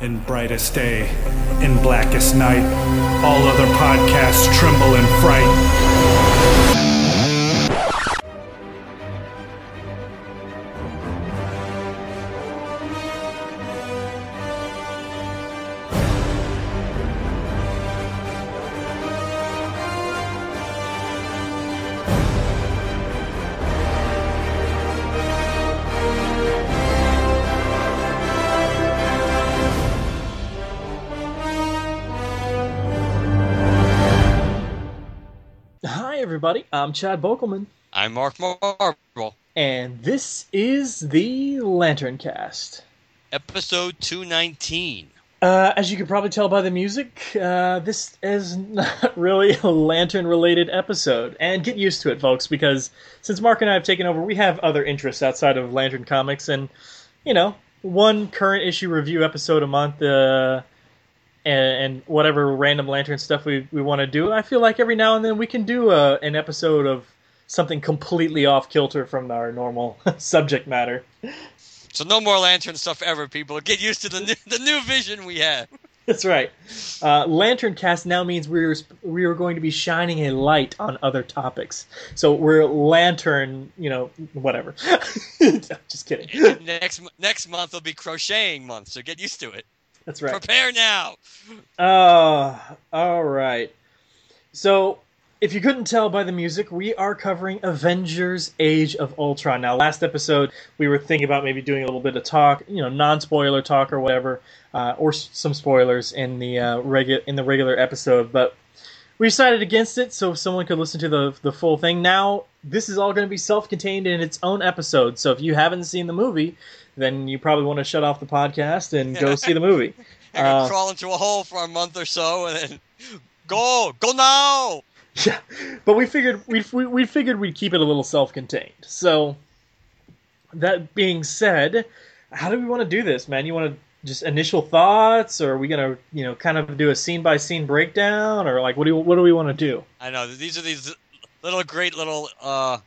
in brightest day, in blackest night. All other podcasts tremble in fright. Chad Bokelman, I'm Mark Marble. and this is the Lantern Cast. Episode 219. Uh, as you can probably tell by the music, uh, this is not really a lantern related episode. And get used to it, folks, because since Mark and I have taken over, we have other interests outside of Lantern Comics, and, you know, one current issue review episode a month, uh, and, and whatever random lantern stuff we, we want to do. I feel like every now and then we can do a, an episode of something completely off kilter from our normal subject matter. So no more lantern stuff ever, people. Get used to the new, the new vision we have. That's right. Uh, Lantern Cast now means we're we are going to be shining a light on other topics. So we're lantern, you know, whatever. Just kidding. next next month will be crocheting month, so get used to it. That's right. Prepare now. Uh, all right. So, if you couldn't tell by the music, we are covering Avengers Age of Ultron. Now, last episode, we were thinking about maybe doing a little bit of talk, you know, non spoiler talk or whatever, uh, or s- some spoilers in the, uh, regu- in the regular episode, but we decided against it so someone could listen to the, the full thing. Now, this is all going to be self contained in its own episode, so if you haven't seen the movie, then you probably want to shut off the podcast and go see the movie. And Uh, crawl into a hole for a month or so, and then go, go now. Yeah, but we figured we we, we figured we'd keep it a little self-contained. So that being said, how do we want to do this, man? You want to just initial thoughts, or are we gonna you know kind of do a scene by scene breakdown, or like what do you, what do we want to do? I know these are these little great little uh,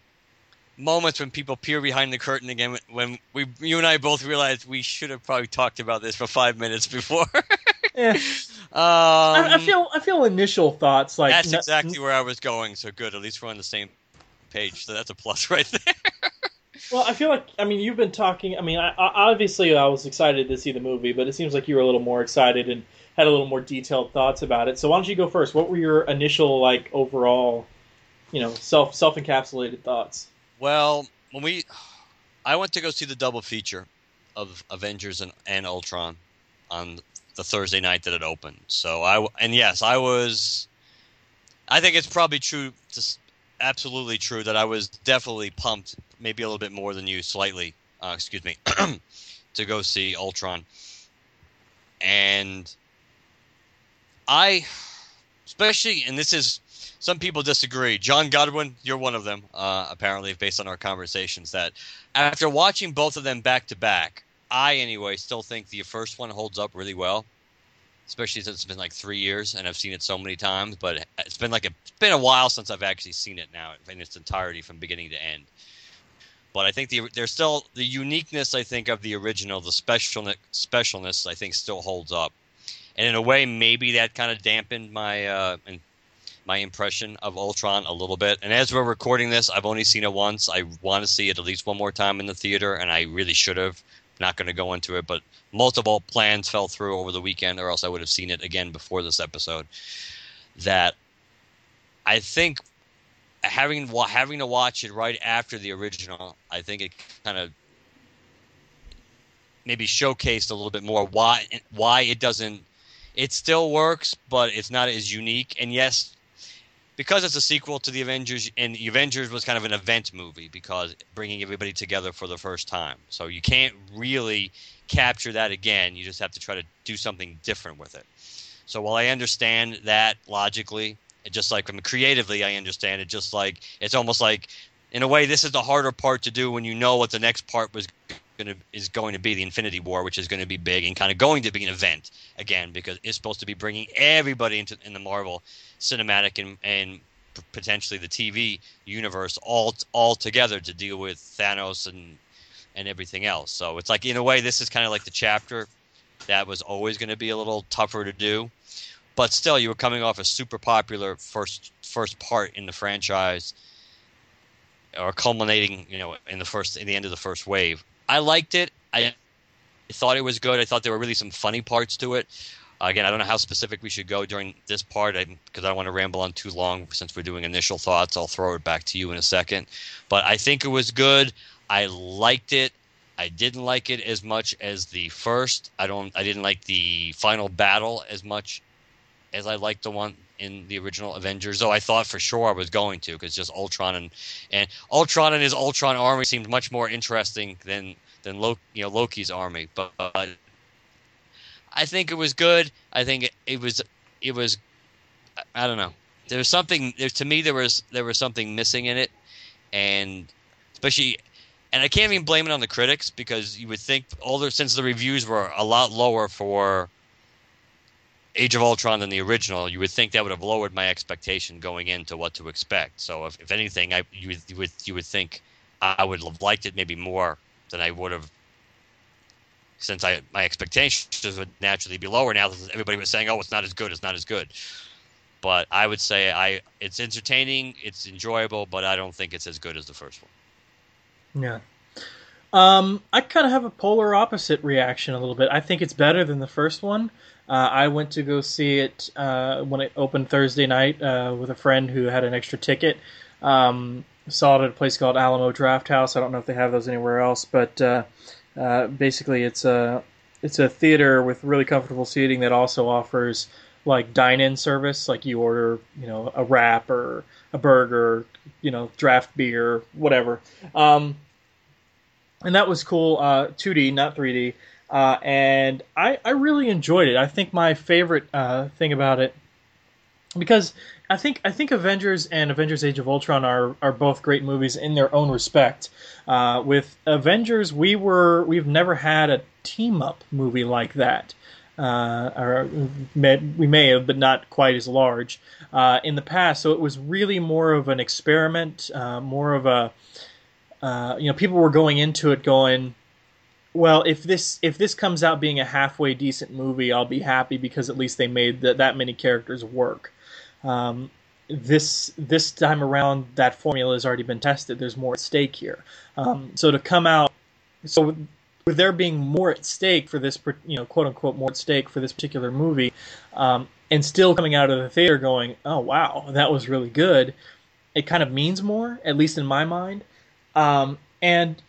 moments when people peer behind the curtain again. When we, you and I both realized we should have probably talked about this for five minutes before. Yeah, um, I, I feel I feel initial thoughts like that's exactly where I was going. So good. At least we're on the same page. So that's a plus right there. Well, I feel like I mean you've been talking. I mean, I, I, obviously I was excited to see the movie, but it seems like you were a little more excited and had a little more detailed thoughts about it. So why don't you go first? What were your initial like overall, you know, self self encapsulated thoughts? Well, when we, I went to go see the double feature of Avengers and, and Ultron on the Thursday night that it opened. So I and yes, I was. I think it's probably true, just absolutely true that I was definitely pumped, maybe a little bit more than you, slightly. Uh, excuse me, to go see Ultron, and I, especially, and this is some people disagree. John Godwin, you're one of them, uh, apparently, based on our conversations. That after watching both of them back to back, I anyway still think the first one holds up really well, especially since it's been like three years and I've seen it so many times. But it's been like a it's been a while since I've actually seen it now in its entirety from beginning to end. But I think the, there's still the uniqueness. I think of the original, the special specialness. I think still holds up, and in a way, maybe that kind of dampened my uh, my impression of Ultron a little bit. And as we're recording this, I've only seen it once. I want to see it at least one more time in the theater, and I really should have. Not going to go into it, but multiple plans fell through over the weekend, or else I would have seen it again before this episode. That I think having having to watch it right after the original, I think it kind of maybe showcased a little bit more why why it doesn't. It still works, but it's not as unique. And yes, because it's a sequel to the Avengers, and the Avengers was kind of an event movie because bringing everybody together for the first time. So you can't really capture that again. You just have to try to do something different with it. So while I understand that logically, just like from creatively, I understand it. Just like it's almost like, in a way, this is the harder part to do when you know what the next part was going to is going to be the Infinity War, which is going to be big and kind of going to be an event again because it's supposed to be bringing everybody into in the Marvel cinematic and, and potentially the TV universe all all together to deal with Thanos and and everything else. So it's like in a way, this is kind of like the chapter that was always going to be a little tougher to do. But still, you were coming off a super popular first first part in the franchise, or culminating, you know, in the first in the end of the first wave. I liked it. I thought it was good. I thought there were really some funny parts to it. Again, I don't know how specific we should go during this part because I, I don't want to ramble on too long. Since we're doing initial thoughts, I'll throw it back to you in a second. But I think it was good. I liked it. I didn't like it as much as the first. I don't. I didn't like the final battle as much as I liked the one in the original Avengers. Though I thought for sure I was going to, because just Ultron and and Ultron and his Ultron army seemed much more interesting than than Loki, you know Loki's army. But, but I think it was good. I think it, it was it was. I don't know. There was something. There, to me, there was there was something missing in it, and especially and I can't even blame it on the critics because you would think all the since the reviews were a lot lower for Age of Ultron than the original, you would think that would have lowered my expectation going into what to expect. So if, if anything, I you would, you would you would think I would have liked it maybe more than I would have since I my expectations would naturally be lower now that everybody was saying, "Oh, it's not as good, it's not as good." But I would say I it's entertaining, it's enjoyable, but I don't think it's as good as the first one. Yeah. Um, I kind of have a polar opposite reaction a little bit. I think it's better than the first one. Uh, I went to go see it uh, when it opened Thursday night uh, with a friend who had an extra ticket. Um, saw it at a place called Alamo Drafthouse. I don't know if they have those anywhere else, but uh, uh, basically it's a it's a theater with really comfortable seating that also offers like dine-in service. Like you order, you know, a wrap or a burger, you know, draft beer, whatever. Um, and that was cool. Uh, 2D, not 3D. Uh, and I, I really enjoyed it. I think my favorite uh, thing about it, because I think I think Avengers and Avengers: Age of Ultron are are both great movies in their own respect. Uh, with Avengers, we were we've never had a team up movie like that. Uh, or may, we may have, but not quite as large uh, in the past. So it was really more of an experiment, uh, more of a you know, people were going into it going, well, if this if this comes out being a halfway decent movie, I'll be happy because at least they made the, that many characters work. Um, this this time around, that formula has already been tested. There's more at stake here. Um, so to come out, so with there being more at stake for this, you know, quote unquote, more at stake for this particular movie, um, and still coming out of the theater going, oh wow, that was really good. It kind of means more, at least in my mind. Um, and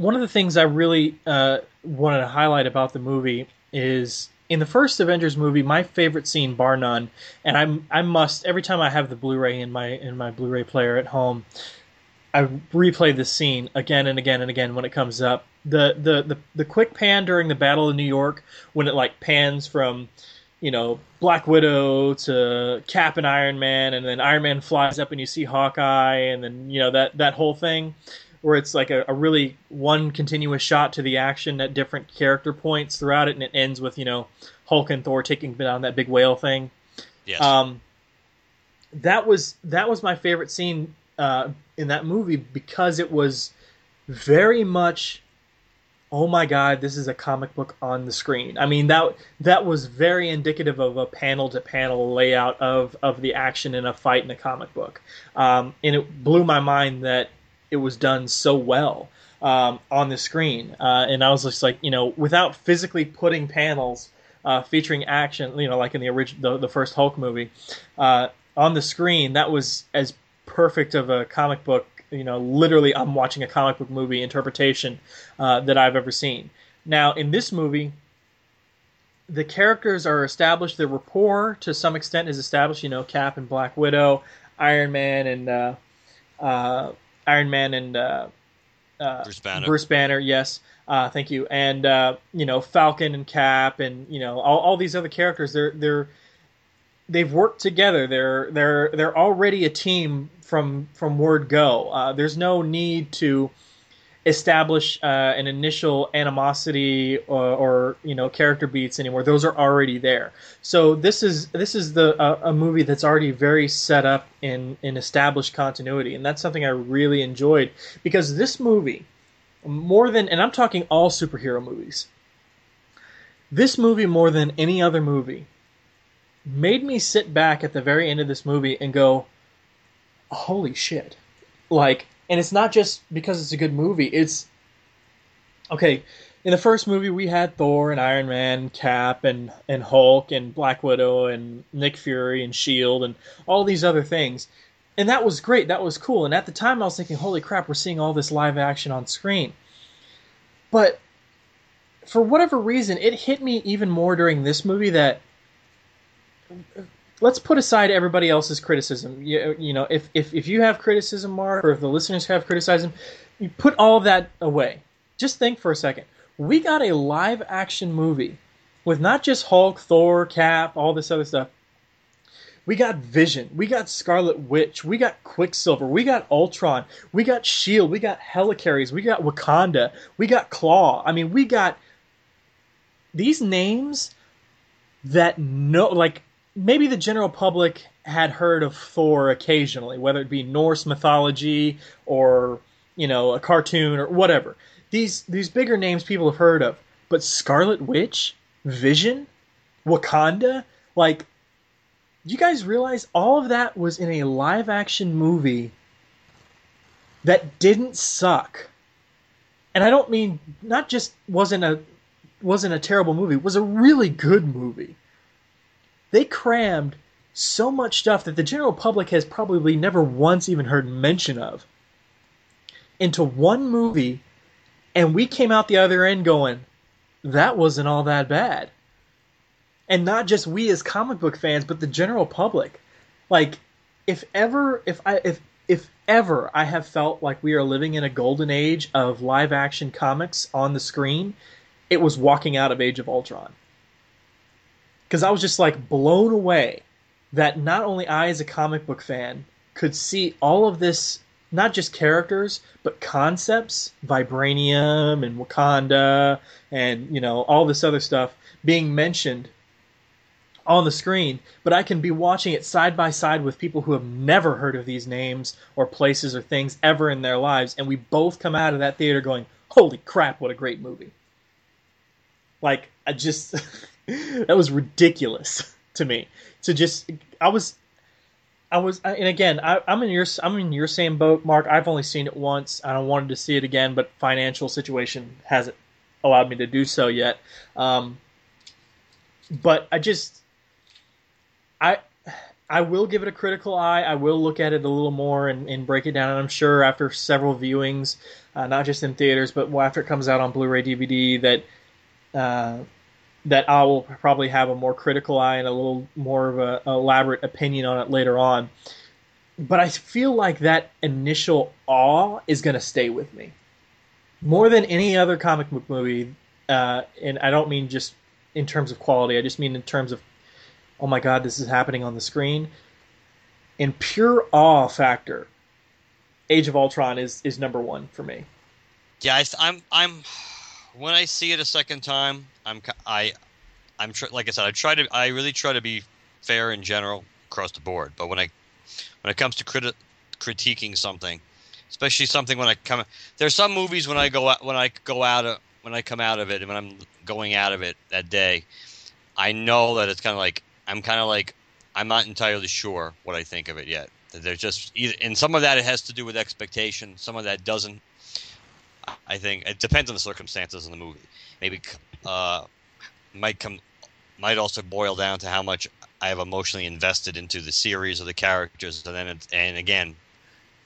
one of the things I really uh, wanted to highlight about the movie is in the first Avengers movie, my favorite scene, bar none, and I'm I must every time I have the Blu-ray in my in my Blu-ray player at home, I replay this scene again and again and again when it comes up. The the the, the quick pan during the Battle of New York when it like pans from you know, Black Widow to Cap and Iron Man, and then Iron Man flies up and you see Hawkeye, and then you know that that whole thing, where it's like a, a really one continuous shot to the action at different character points throughout it, and it ends with you know Hulk and Thor taking down that big whale thing. Yes. Um, that was that was my favorite scene uh, in that movie because it was very much oh my god, this is a comic book on the screen. I mean that that was very indicative of a panel to panel layout of of the action in a fight in a comic book, um, and it blew my mind that it was done so well um, on the screen. Uh, and I was just like, you know, without physically putting panels uh, featuring action, you know, like in the original the, the first Hulk movie uh, on the screen, that was as perfect of a comic book you know, literally I'm watching a comic book movie interpretation uh, that I've ever seen. Now, in this movie, the characters are established. The rapport, to some extent, is established. You know, Cap and Black Widow, Iron Man and uh, uh, Iron Man and uh, uh, Bruce Banner. Bruce Banner, yes. Uh, thank you. And you know, Falcon and Cap, and you know, all, all these other characters. They're they're they've worked together. They're they're they're already a team from from word go. Uh, there's no need to establish uh, an initial animosity or, or, you know character beats anymore. Those are already there. So this is this is the uh, a movie that's already very set up in in established continuity, and that's something I really enjoyed because this movie more than and I'm talking all superhero movies This movie, more than any other movie, made me sit back at the very end of this movie and go, "Holy shit!" Like, and it's not just because it's a good movie. It's okay. In the first movie, we had Thor and Iron Man, Cap and and Hulk and Black Widow and Nick Fury and Shield and all these other things, and that was great. That was cool. And at the time, I was thinking, "Holy crap, we're seeing all this live action on screen." But for whatever reason, it hit me even more during this movie that let's put aside everybody else's criticism. You, you know, if, if, if you have criticism, Mark, or if the listeners have criticism, you put all of that away. Just think for a second. We got a live action movie with not just Hulk, Thor, Cap, all this other stuff. We got Vision, we got Scarlet Witch, we got Quicksilver, we got Ultron, we got Shield, we got Helicarriers, we got Wakanda, we got Klaw. I mean, we got these names that no like maybe the general public had heard of Thor occasionally, whether it be Norse mythology or you know a cartoon or whatever. These these bigger names people have heard of, but Scarlet Witch, Vision, Wakanda, like you guys realize all of that was in a live action movie that didn't suck. And I don't mean not just wasn't a wasn't a terrible movie, was a really good movie. They crammed so much stuff that the general public has probably never once even heard mention of into one movie, and we came out the other end going, that wasn't all that bad. And not just we as comic book fans, but the general public. Like, if ever, if I, if if ever I have felt like we are living in a golden age of live action comics on the screen, it was walking out of Age of Ultron. Because I was just like blown away that not only I, as a comic book fan, could see all of this, not just characters, but concepts, Vibranium and Wakanda, and, you know, all this other stuff being mentioned on the screen, but I can be watching it side by side with people who have never heard of these names or places or things ever in their lives, and we both come out of that theater going, Holy crap, what a great movie! Like I just that was ridiculous to me. To just I was I was and again I, am in your I'm in your same boat, Mark. I've only seen it once. and I wanted to see it again, but financial situation hasn't allowed me to do so yet. Um, but I just I I will give it a critical eye. I will look at it a little more and, and break it down. And I'm sure after several viewings, uh, not just in theaters, but after it comes out on Blu-ray DVD, that uh, that I will probably have a more critical eye and a little more of a, elaborate opinion on it later on. But I feel like that initial awe is going to stay with me more than any other comic book movie. Uh, and I don't mean just in terms of quality. I just mean in terms of, oh my god, this is happening on the screen. In pure awe factor, Age of Ultron is is number one for me. Yeah, I, I'm I'm when I see it a second time, I'm I I'm tr- like I said, I try to I really try to be fair in general across the board. But when I when it comes to criti- critiquing something, especially something when I come, there's some movies when I go out when I go out of when I come out of it and when I'm going out of it that day, I know that it's kind of like I'm kind of like I'm not entirely sure what I think of it yet. There's just either, and some of that it has to do with expectation. Some of that doesn't. I think it depends on the circumstances in the movie. Maybe uh, might come might also boil down to how much I have emotionally invested into the series or the characters, and then it, and again,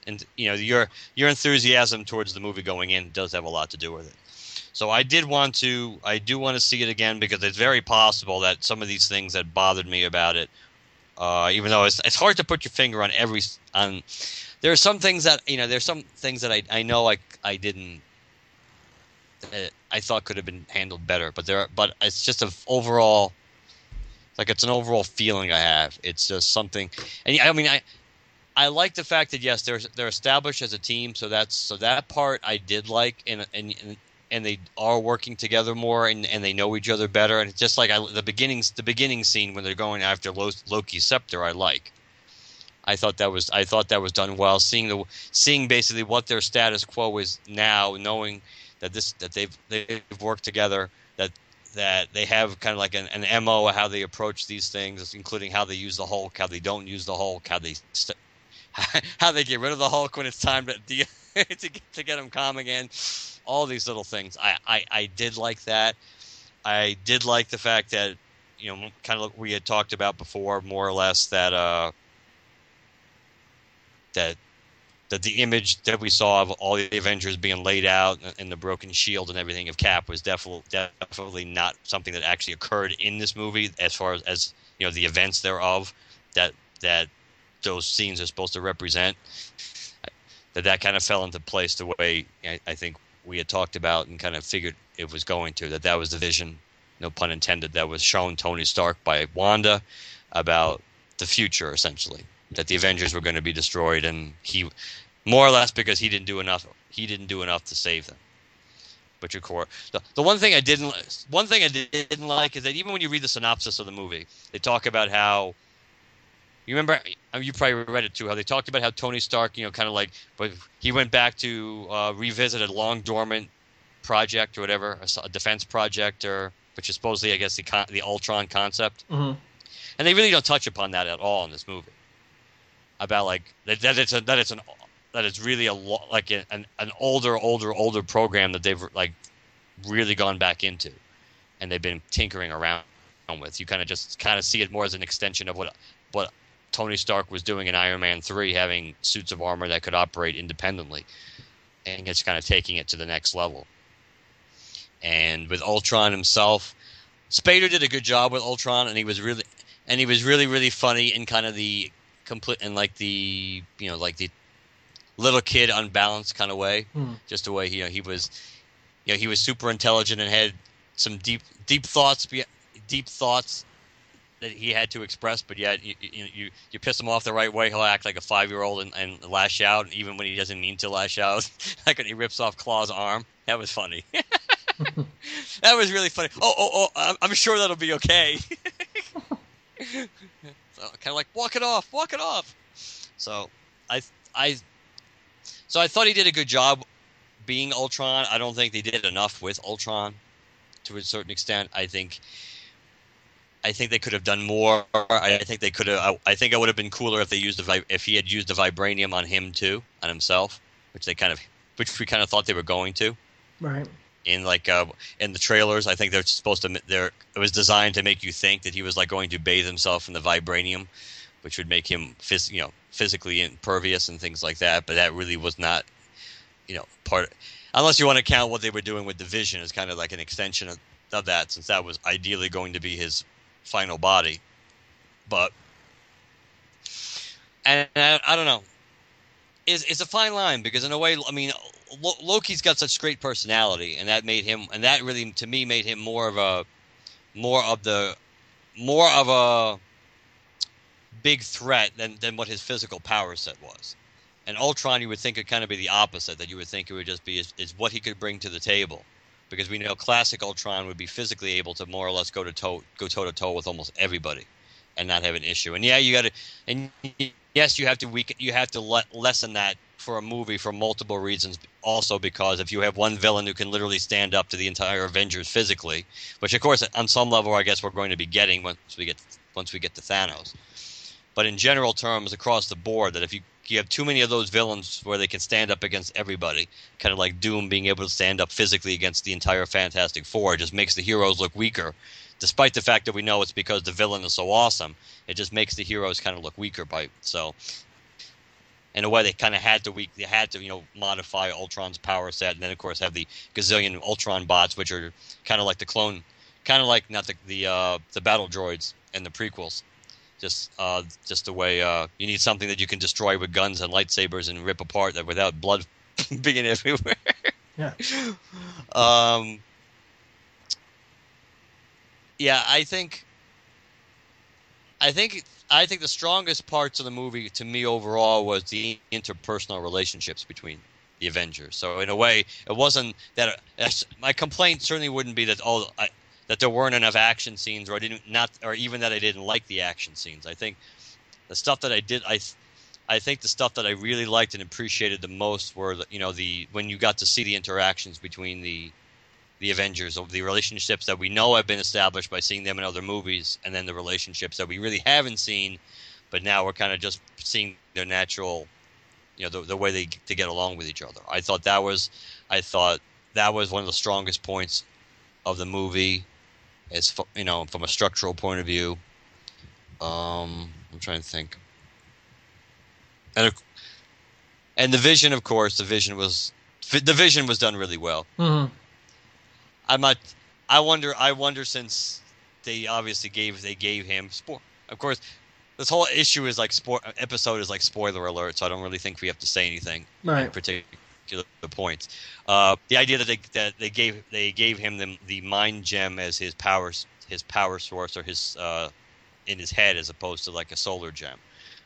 and you know your your enthusiasm towards the movie going in does have a lot to do with it. So I did want to I do want to see it again because it's very possible that some of these things that bothered me about it, uh, even though it's it's hard to put your finger on every on. There are some things that you know. There's some things that I I know I I didn't I thought could have been handled better. But there, but it's just an overall, like it's an overall feeling I have. It's just something, and I mean, I, I like the fact that yes, they're they're established as a team, so that's so that part I did like, and and and they are working together more, and, and they know each other better, and it's just like I, the beginnings, the beginning scene when they're going after Loki's scepter, I like. I thought that was I thought that was done well. Seeing the seeing basically what their status quo is now, knowing that this that they've they've worked together, that that they have kind of like an, an mo of how they approach these things, including how they use the Hulk, how they don't use the Hulk, how they st- how they get rid of the Hulk when it's time to de- to, get, to get him calm again. All these little things. I, I, I did like that. I did like the fact that you know kind of like we had talked about before, more or less that uh that that the image that we saw of all the Avengers being laid out and the broken shield and everything of Cap was definitely definitely not something that actually occurred in this movie as far as, as you know the events thereof that that those scenes are supposed to represent. That that kind of fell into place the way I, I think we had talked about and kind of figured it was going to. That that was the vision, no pun intended, that was shown Tony Stark by Wanda about the future essentially that the Avengers were going to be destroyed, and he, more or less, because he didn't do enough. He didn't do enough to save them. Butcher Core. The, the one thing I didn't, one thing I didn't like is that even when you read the synopsis of the movie, they talk about how. You remember? I mean, you probably read it too. How they talked about how Tony Stark, you know, kind of like, but he went back to uh, revisit a long dormant project or whatever, a, a, defense project, or which is supposedly, I guess, the the Ultron concept. Mm-hmm. And they really don't touch upon that at all in this movie about like that, that it's a, that it's an that it's really a like an an older older older program that they've like really gone back into and they've been tinkering around with. You kind of just kind of see it more as an extension of what what Tony Stark was doing in Iron Man 3 having suits of armor that could operate independently and it's kind of taking it to the next level. And with Ultron himself Spader did a good job with Ultron and he was really and he was really really funny in kind of the complete in like the you know like the little kid unbalanced kind of way. Mm. just the way you know he was you know he was super intelligent and had some deep deep thoughts deep thoughts that he had to express but yet you you, you piss him off the right way he'll act like a five year old and, and lash out even when he doesn't mean to lash out. Like when he rips off Klaw's arm. That was funny. That was really funny. Oh oh oh i'm sure that'll be okay Uh, kind of like walk it off, walk it off. So I I so I thought he did a good job being Ultron. I don't think they did enough with Ultron to a certain extent. I think I think they could have done more. I think they could have. I, I think it would have been cooler if they used the if he had used the vibranium on him too, on himself, which they kind of, which we kind of thought they were going to. Right in like uh, in the trailers. I think they're supposed to. They're it was designed to make you think that he was like going to bathe himself in the vibranium, which would make him phys- you know physically impervious and things like that. But that really was not, you know, part. Of, unless you want to count what they were doing with the Vision as kind of like an extension of, of that, since that was ideally going to be his final body. But and I, I don't know. It's, it's a fine line because in a way, I mean, Loki's got such great personality, and that made him, and that really to me made him more of a, more of the, more of a big threat than than what his physical power set was. And Ultron, you would think it kind of be the opposite. That you would think it would just be is, is what he could bring to the table, because we know classic Ultron would be physically able to more or less go to toe go toe to toe with almost everybody, and not have an issue. And yeah, you got to, and yes, you have to weaken, you have to let, lessen that for a movie for multiple reasons. Also, because if you have one villain who can literally stand up to the entire Avengers physically, which of course on some level I guess we're going to be getting once we get once we get to Thanos. But in general terms, across the board, that if you you have too many of those villains where they can stand up against everybody, kind of like Doom being able to stand up physically against the entire Fantastic Four, just makes the heroes look weaker. Despite the fact that we know it's because the villain is so awesome, it just makes the heroes kind of look weaker. By so, in a way they kind of had to we they had to you know modify Ultron's power set, and then of course have the gazillion Ultron bots, which are kind of like the clone, kind of like not the the uh, the battle droids in the prequels. Just uh, just the way uh, you need something that you can destroy with guns and lightsabers and rip apart that without blood being everywhere. yeah. Um. Yeah, I think. I think I think the strongest parts of the movie to me overall was the interpersonal relationships between the Avengers. So in a way, it wasn't that uh, my complaint certainly wouldn't be that oh that there weren't enough action scenes, or I didn't not, or even that I didn't like the action scenes. I think the stuff that I did, I I think the stuff that I really liked and appreciated the most were the, you know the when you got to see the interactions between the the Avengers, the relationships that we know have been established by seeing them in other movies, and then the relationships that we really haven't seen, but now we're kind of just seeing their natural, you know, the, the way they to get along with each other. I thought that was, I thought that was one of the strongest points of the movie, as you know, from a structural point of view. Um, I'm trying to think, and and the vision, of course, the vision was the vision was done really well. Mm-hmm. I'm not. I wonder. I wonder since they obviously gave they gave him sport. Of course, this whole issue is like sport episode is like spoiler alert, so I don't really think we have to say anything right. in particular points. Uh, the idea that they that they gave they gave him the the mind gem as his power his power source or his uh, in his head as opposed to like a solar gem.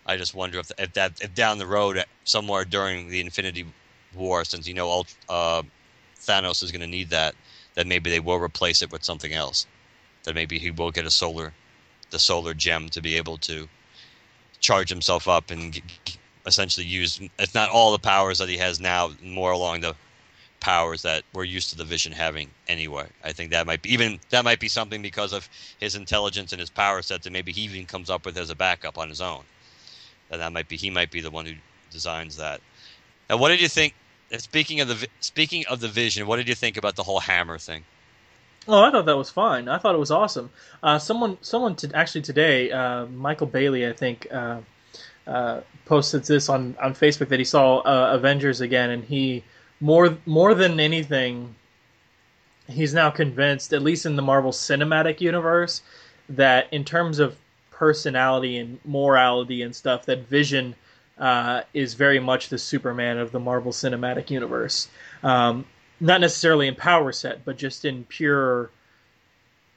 I just wonder if, if that if down the road somewhere during the Infinity War, since you know uh, Thanos is going to need that, that maybe they will replace it with something else. That maybe he will get a solar, the solar gem to be able to charge himself up and essentially use, if not all the powers that he has now, more along the powers that we're used to the Vision having anyway. I think that might be even that might be something because of his intelligence and his power set that maybe he even comes up with as a backup on his own that that might be he might be the one who designs that. Now, what did you think? Speaking of the speaking of the vision, what did you think about the whole hammer thing? Oh, I thought that was fine. I thought it was awesome. Uh, someone, someone to, actually today, uh, Michael Bailey, I think, uh, uh posted this on, on Facebook that he saw uh, Avengers again, and he more more than anything, he's now convinced, at least in the Marvel Cinematic Universe, that in terms of personality and morality and stuff that Vision uh, is very much the Superman of the Marvel Cinematic Universe. Um, not necessarily in power set, but just in pure,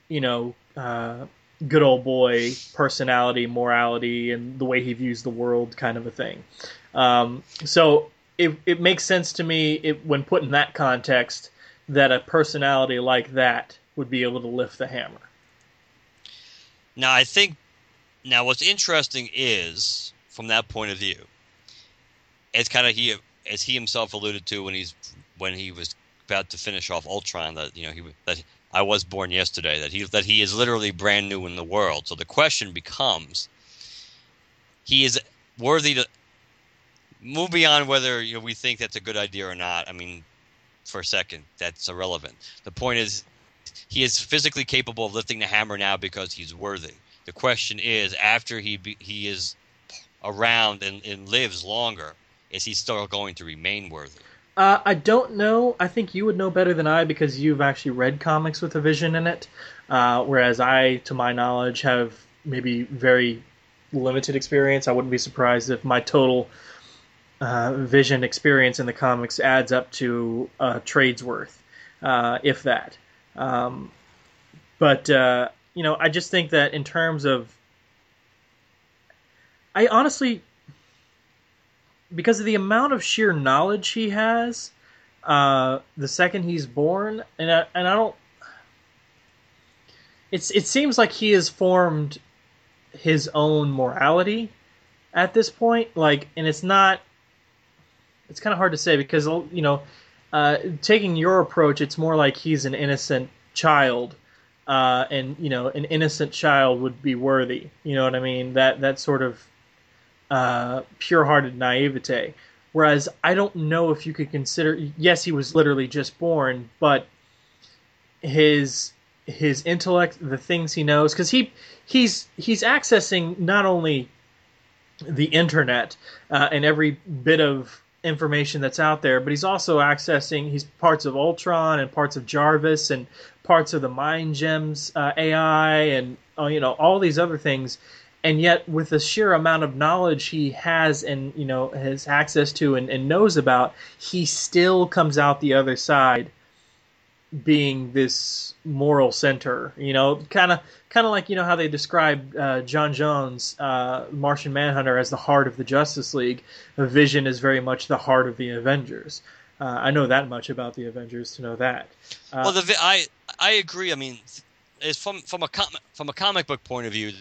you know, uh, good old boy personality, morality, and the way he views the world, kind of a thing. Um, so it it makes sense to me it, when put in that context that a personality like that would be able to lift the hammer. Now, I think now, what's interesting is, from that point of view, as kind of he as he himself alluded to when he's when he was about to finish off Ultron, that you know he that I was born yesterday, that he that he is literally brand new in the world. So the question becomes, he is worthy to move beyond whether you know we think that's a good idea or not. I mean, for a second, that's irrelevant. The point is, he is physically capable of lifting the hammer now because he's worthy. The question is, after he be, he is around and, and lives longer, is he still going to remain worthy? Uh, I don't know. I think you would know better than I because you've actually read comics with a vision in it, uh, whereas I, to my knowledge, have maybe very limited experience. I wouldn't be surprised if my total uh, vision experience in the comics adds up to a trade's worth, uh, if that. Um, but uh, you know, I just think that in terms of, I honestly, because of the amount of sheer knowledge he has, uh, the second he's born, and I, and I don't. It's it seems like he has formed his own morality at this point, like, and it's not. It's kind of hard to say because you know, uh, taking your approach, it's more like he's an innocent child uh, and you know an innocent child would be worthy. You know what I mean? That that sort of uh, pure-hearted naivete. Whereas I don't know if you could consider. Yes, he was literally just born, but his his intellect, the things he knows, because he he's he's accessing not only the internet uh, and every bit of information that's out there, but he's also accessing he's parts of Ultron and parts of Jarvis and parts of the Mind Gems uh, AI and uh, you know all these other things, and yet with the sheer amount of knowledge he has and you know has access to and, and knows about, he still comes out the other side being this moral center. You know, kind of kind of like you know how they describe uh, J'onn J'onzz, uh, Martian Manhunter, as the heart of the Justice League. Vision is very much the heart of the Avengers. Uh, I know that much about the Avengers to know that. Uh, well, the I I agree. I mean, it's from from a com- from a comic book point of view.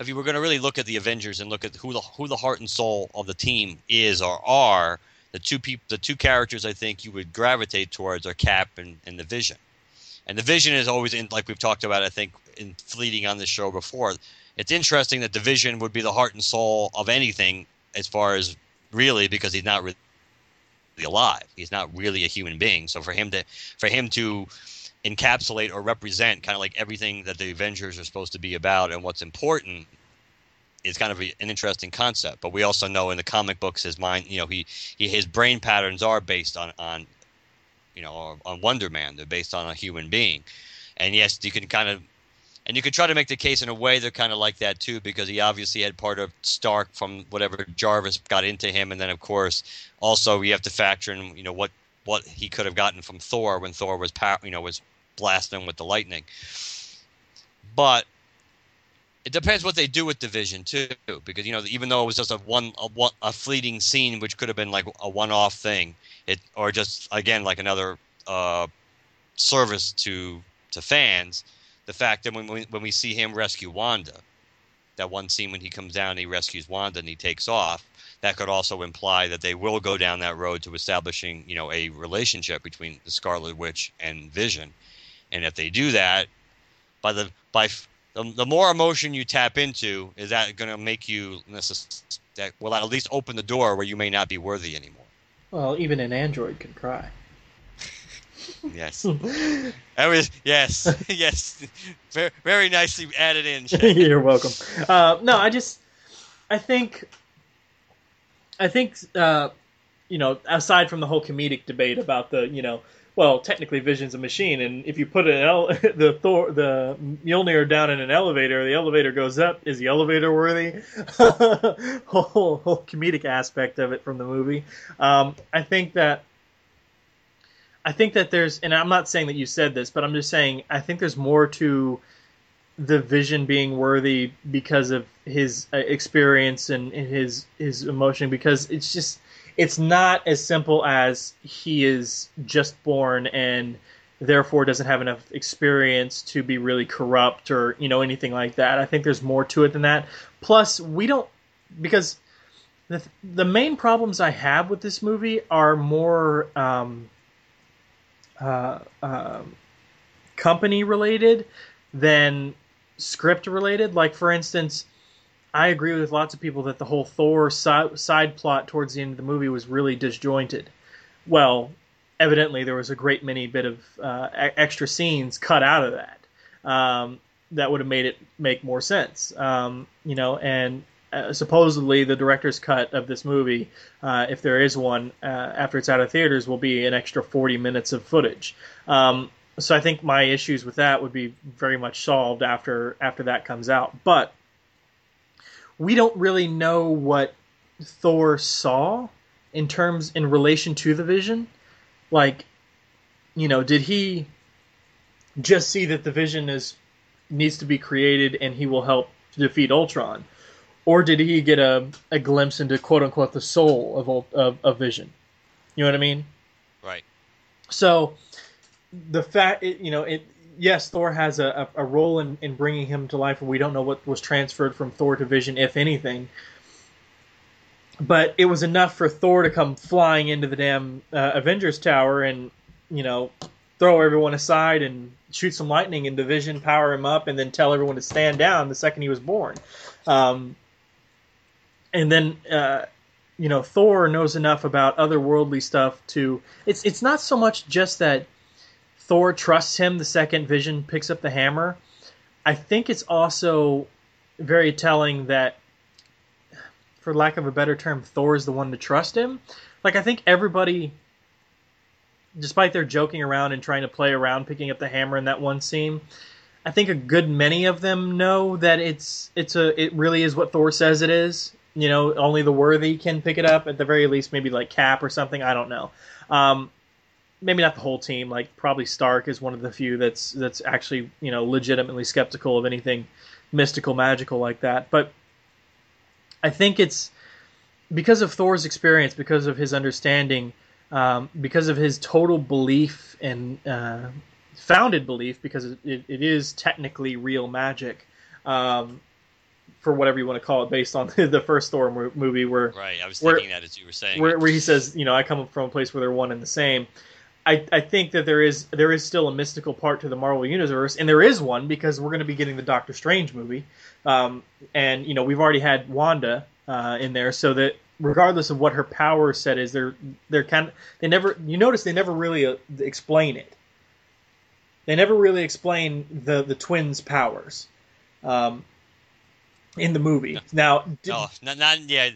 If you were going to really look at the Avengers and look at who the who the heart and soul of the team is or are, the two peop- the two characters I think you would gravitate towards are Cap and, and the Vision. And the Vision is always in like we've talked about I think in fleeting on this show before. It's interesting that the Vision would be the heart and soul of anything as far as really because he's not really alive. He's not really a human being. So for him to for him to encapsulate or represent kind of like everything that the Avengers are supposed to be about and what's important is kind of a, an interesting concept. But we also know in the comic books, his mind, you know, he, he his brain patterns are based on on you know on Wonder Man. They're based on a human being, and yes, you can kind of. And you could try to make the case in a way they're kind of like that too, because he obviously had part of Stark from whatever Jarvis got into him, and then of course also you have to factor in you know what what he could have gotten from Thor when Thor was power, you know was blasting with the lightning. But it depends what they do with the Vision too, because you know even though it was just a one a, a fleeting scene, which could have been like a one-off thing, it or just again like another uh, service to to fans. The fact that when we, when we see him rescue Wanda, that one scene when he comes down and he rescues Wanda and he takes off, that could also imply that they will go down that road to establishing you know a relationship between the Scarlet Witch and Vision, and if they do that, by the by the, the more emotion you tap into, is that going to make you that will at least open the door where you may not be worthy anymore. Well, even an android can cry. yes. That was yes, yes. Very, very nicely added in. You're welcome. Uh, no, I just, I think, I think, uh, you know, aside from the whole comedic debate about the, you know, well, technically Vision's a machine, and if you put an ele- the Thor the Mjolnir down in an elevator, the elevator goes up. Is the elevator worthy? whole whole comedic aspect of it from the movie. Um, I think that I think that there's, and I'm not saying that you said this, but I'm just saying I think there's more to the Vision being worthy because of his uh, experience and, and his his emotion. Because it's just it's not as simple as he is just born and therefore doesn't have enough experience to be really corrupt or you know anything like that. I think there's more to it than that. Plus, we don't because the the main problems I have with this movie are more um, uh, uh, company related than script related. Like for instance, I agree with lots of people that the whole Thor side, side plot towards the end of the movie was really disjointed. Well, evidently there was a great many bit of uh, extra scenes cut out of that um, that would have made it make more sense. Um, you know, and uh, supposedly the director's cut of this movie, uh, if there is one uh, after it's out of theaters, will be an extra 40 minutes of footage. Um, so I think my issues with that would be very much solved after after that comes out. But we don't really know what Thor saw in terms in relation to the vision. Like, you know, did he just see that the vision is needs to be created and he will help defeat Ultron? Or did he get a, a glimpse into quote unquote the soul of, of of Vision? You know what I mean? Right. So the fact, you know, it yes, Thor has a, a, role in, in bringing him to life, and we don't know what was transferred from Thor to Vision, if anything. But it was enough for Thor to come flying into the damn uh, Avengers Tower and, you know, throw everyone aside and shoot some lightning into Vision, power him up, and then tell everyone to stand down the second he was born. Um, and then, uh, you know, Thor knows enough about otherworldly stuff to. It's it's not so much just that Thor trusts him the second Vision picks up the hammer. I think it's also very telling that, for lack of a better term, Thor is the one to trust him. Like, I think everybody, despite their joking around and trying to play around picking up the hammer in that one scene, I think a good many of them know that it's it's a it really is what Thor says it is. You know, only the worthy can pick it up. At the very least, maybe like Cap or something. I don't know. Um, maybe not the whole team. Like probably Stark is one of the few that's that's actually you know legitimately skeptical of anything mystical, magical like that. But I think it's because of Thor's experience, because of his understanding, um, because of his total belief and uh, founded belief, because it, it is technically real magic. Um, for whatever you want to call it, based on the first Thor movie, where Right. I was Where- that as you were saying. where, where he says, you know, I come from a place where they're one and the same. I, I think that there is there is still a mystical part to the Marvel universe, and there is one because we're going to be getting the Doctor Strange movie, um, and you know we've already had Wanda uh, in there, so that regardless of what her power set is, they're they're kind of they never you notice they never really uh, explain it. They never really explain the the twins' powers um, in the movie. Now, did, No, not, not yeah.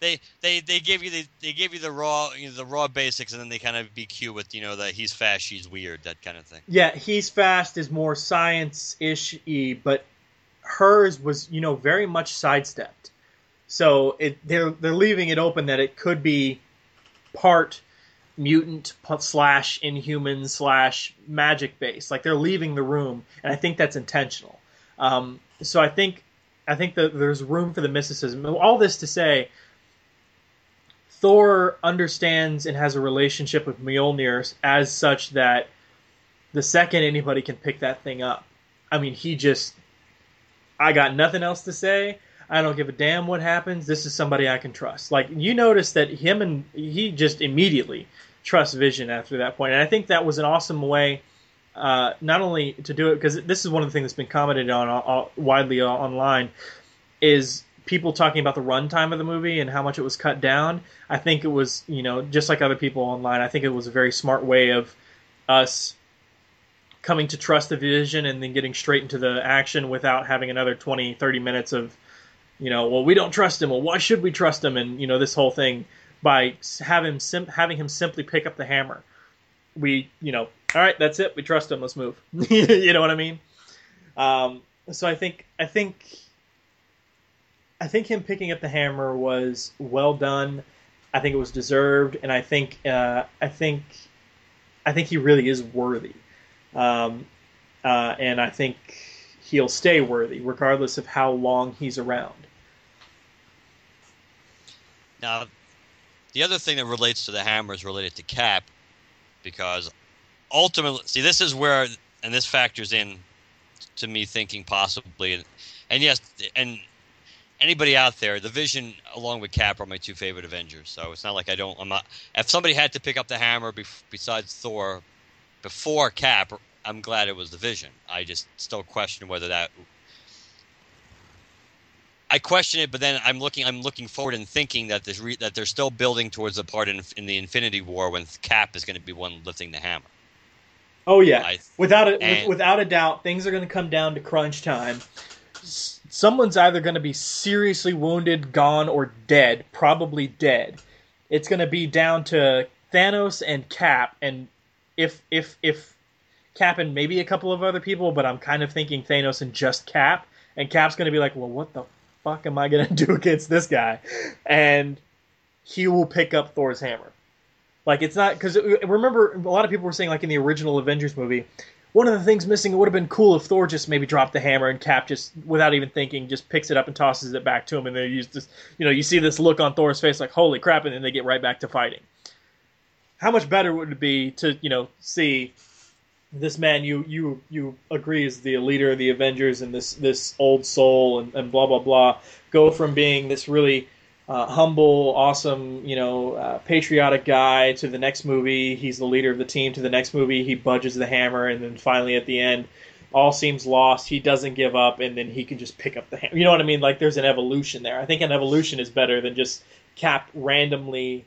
They they they give you the they give you the raw you know, the raw basics, and then they kind of be cute with you know that he's fast, she's weird, that kind of thing. Yeah, he's fast is more science ish but hers was, you know, very much sidestepped. So it they're they're leaving it open that it could be part mutant slash inhuman slash magic based. Like they're leaving the room, and I think that's intentional. Um, so I think I think that there's room for the mysticism. All this to say, Thor understands and has a relationship with Mjolnir as such that the second anybody can pick that thing up, I mean, he just, I got nothing else to say. I don't give a damn what happens. This is somebody I can trust. Like you notice that him and he just immediately trusts Vision after that point. and I think that was an awesome way. Uh, not only to do it because this is one of the things that's been commented on uh, widely uh, online is people talking about the runtime of the movie and how much it was cut down. I think it was, you know, just like other people online, I think it was a very smart way of us coming to trust the vision and then getting straight into the action without having another 20, 30 minutes of, you know, well, we don't trust him. Well, why should we trust him? And, you know, this whole thing by having, sim- having him simply pick up the hammer. We, you know, all right, that's it. We trust him. Let's move. you know what I mean? Um, so I think, I think I think him picking up the hammer was well done. I think it was deserved, and I think uh, I think I think he really is worthy, um, uh, and I think he'll stay worthy regardless of how long he's around. Now, the other thing that relates to the hammer is related to Cap, because ultimately, see, this is where, and this factors in to me thinking possibly, and, and yes, and anybody out there, the Vision along with Cap are my two favorite Avengers. So it's not like I don't. I'm not. If somebody had to pick up the hammer bef- besides Thor before Cap, I'm glad it was the Vision. I just still question whether that. I question it, but then I'm looking. I'm looking forward and thinking that there's re- that they're still building towards the part in, in the Infinity War when Cap is going to be one lifting the hammer. Oh yeah, I- without a, and- with, without a doubt, things are going to come down to crunch time. Someone's either going to be seriously wounded, gone, or dead. Probably dead. It's going to be down to Thanos and Cap, and if if if Cap and maybe a couple of other people, but I'm kind of thinking Thanos and just Cap. And Cap's going to be like, well, what the fuck am I going to do against this guy? And he will pick up Thor's hammer. Like it's not because uh, remember a lot of people were saying like in the original Avengers movie, one of the things missing it would have been cool if Thor just maybe dropped the hammer and Cap just without even thinking just picks it up and tosses it back to him and they use this you know you see this look on Thor's face like holy crap and then they get right back to fighting. How much better would it be to you know see this man you you you agree is the leader of the Avengers and this this old soul and, and blah blah blah go from being this really uh, humble, awesome, you know, uh, patriotic guy to the next movie, he's the leader of the team. To the next movie, he budges the hammer, and then finally at the end, all seems lost. He doesn't give up, and then he can just pick up the hammer. You know what I mean? Like there's an evolution there. I think an evolution is better than just Cap randomly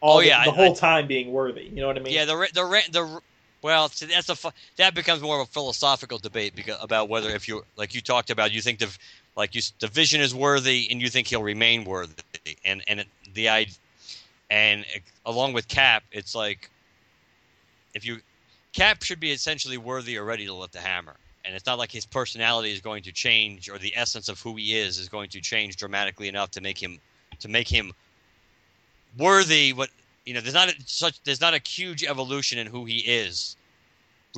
all Oh, the- yeah, the, I- whole I- time being worthy. You know what I mean? Yeah, the the the well, see, that's a that becomes more of a philosophical debate because about whether if you like you talked about you think the like you the vision is worthy and you think he'll remain worthy and and the i and along with Cap, it's like if you Cap should be essentially worthy or ready to lift the hammer. And it's not like his personality is going to change or the essence of who he is is going to change dramatically enough to make him to make him worthy what you know there's not a, such there's not a huge evolution in who he is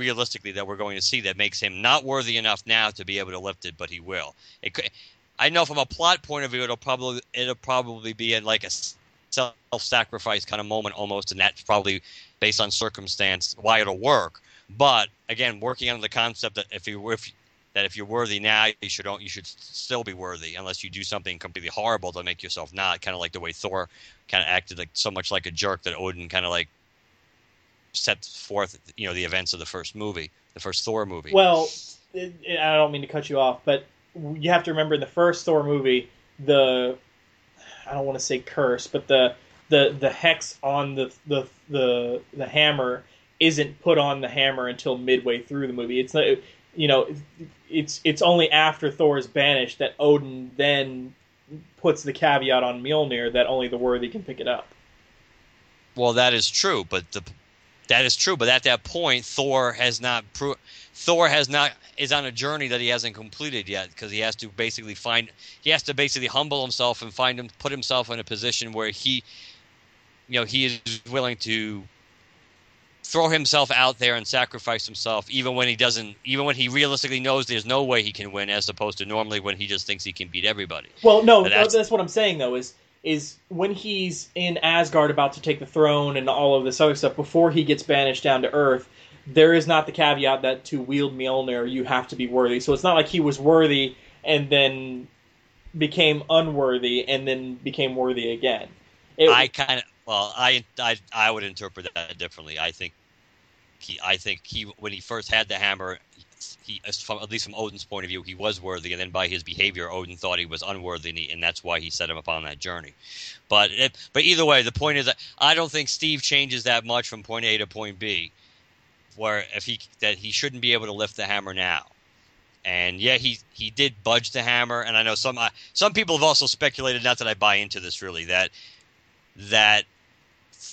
realistically that we're going to see that makes him not worthy enough now to be able to lift it but he will it could, i know from a plot point of view it'll probably it'll probably be in like a self-sacrifice kind of moment almost and that's probably based on circumstance why it'll work but again working on the concept that if you if that if you're worthy now, you should you should still be worthy unless you do something completely horrible to make yourself not. Kind of like the way Thor kind of acted like so much like a jerk that Odin kind of like set forth, you know, the events of the first movie, the first Thor movie. Well, it, it, I don't mean to cut you off, but you have to remember in the first Thor movie, the I don't want to say curse, but the the the hex on the the the the hammer isn't put on the hammer until midway through the movie. It's not, you know, it's it's only after Thor is banished that Odin then puts the caveat on Mjolnir that only the worthy can pick it up. Well, that is true, but the that is true, but at that point, Thor has not pro- Thor has not is on a journey that he hasn't completed yet because he has to basically find he has to basically humble himself and find him put himself in a position where he you know he is willing to throw himself out there and sacrifice himself even when he doesn't even when he realistically knows there's no way he can win as opposed to normally when he just thinks he can beat everybody. Well no that's, that's what i'm saying though is is when he's in Asgard about to take the throne and all of this other stuff before he gets banished down to Earth. There is not the caveat that to wield Mjolnir you have to be worthy. So it's not like he was worthy and then became unworthy and then became worthy again. It, I kind of well, I, I I would interpret that differently. I think he I think he when he first had the hammer, he, at least from Odin's point of view, he was worthy, and then by his behavior, Odin thought he was unworthy, and, he, and that's why he set him upon that journey. But it, but either way, the point is that I don't think Steve changes that much from point A to point B, where if he that he shouldn't be able to lift the hammer now. And yeah, he he did budge the hammer, and I know some uh, some people have also speculated. Not that I buy into this really, that that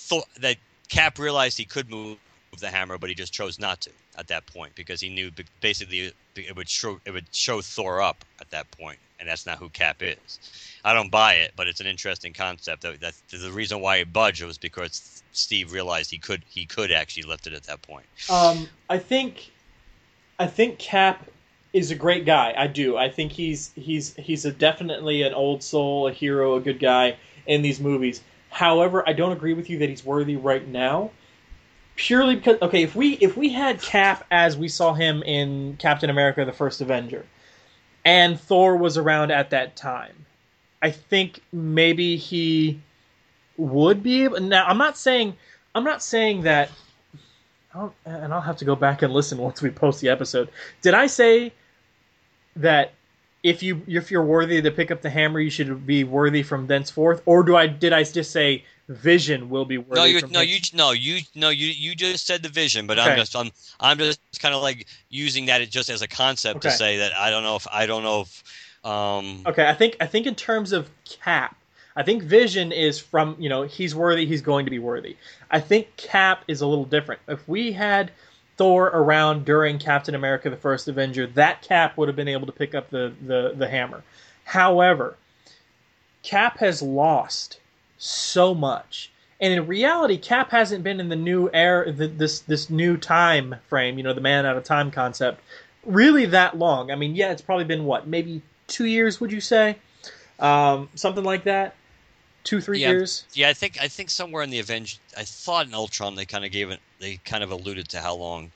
th- that Cap realized he could move the hammer, but he just chose not to at that point because he knew basically it would show it would show Thor up at that point, and that's not who Cap is. I don't buy it, but it's an interesting concept. That, the reason why it budged was because Steve realized he could he could actually lift it at that point. Um, I think, I think Cap is a great guy. I do. I think he's he's he's a definitely an old soul, a hero, a good guy in these movies. However, I don't agree with you that he's worthy right now purely because okay, if we if we had Cap as we saw him in Captain America: The First Avenger, and Thor was around at that time, I think maybe he would be able. Now, I'm not saying I'm not saying that. I'll, and I'll have to go back and listen once we post the episode. Did I say that if you if you're worthy to pick up the hammer, you should be worthy from thenceforth, or do I did I just say Vision will be worthy. No, you no you no you no you you just said the Vision, but okay. I'm just I'm I'm just kind of like using that just as a concept okay. to say that I don't know if I don't know if. Um, okay, I think I think in terms of Cap, I think Vision is from you know he's worthy, he's going to be worthy. I think Cap is a little different. If we had Thor around during Captain America: The First Avenger, that Cap would have been able to pick up the the, the hammer. However, Cap has lost so much. And in reality, Cap hasn't been in the new era, this this new time frame, you know, the man out of time concept, really that long. I mean, yeah, it's probably been what, maybe two years? Would you say, um, something like that? Two, three yeah, years? Yeah, I think I think somewhere in the Avenge, I thought in Ultron they kind of gave it, they kind of alluded to how long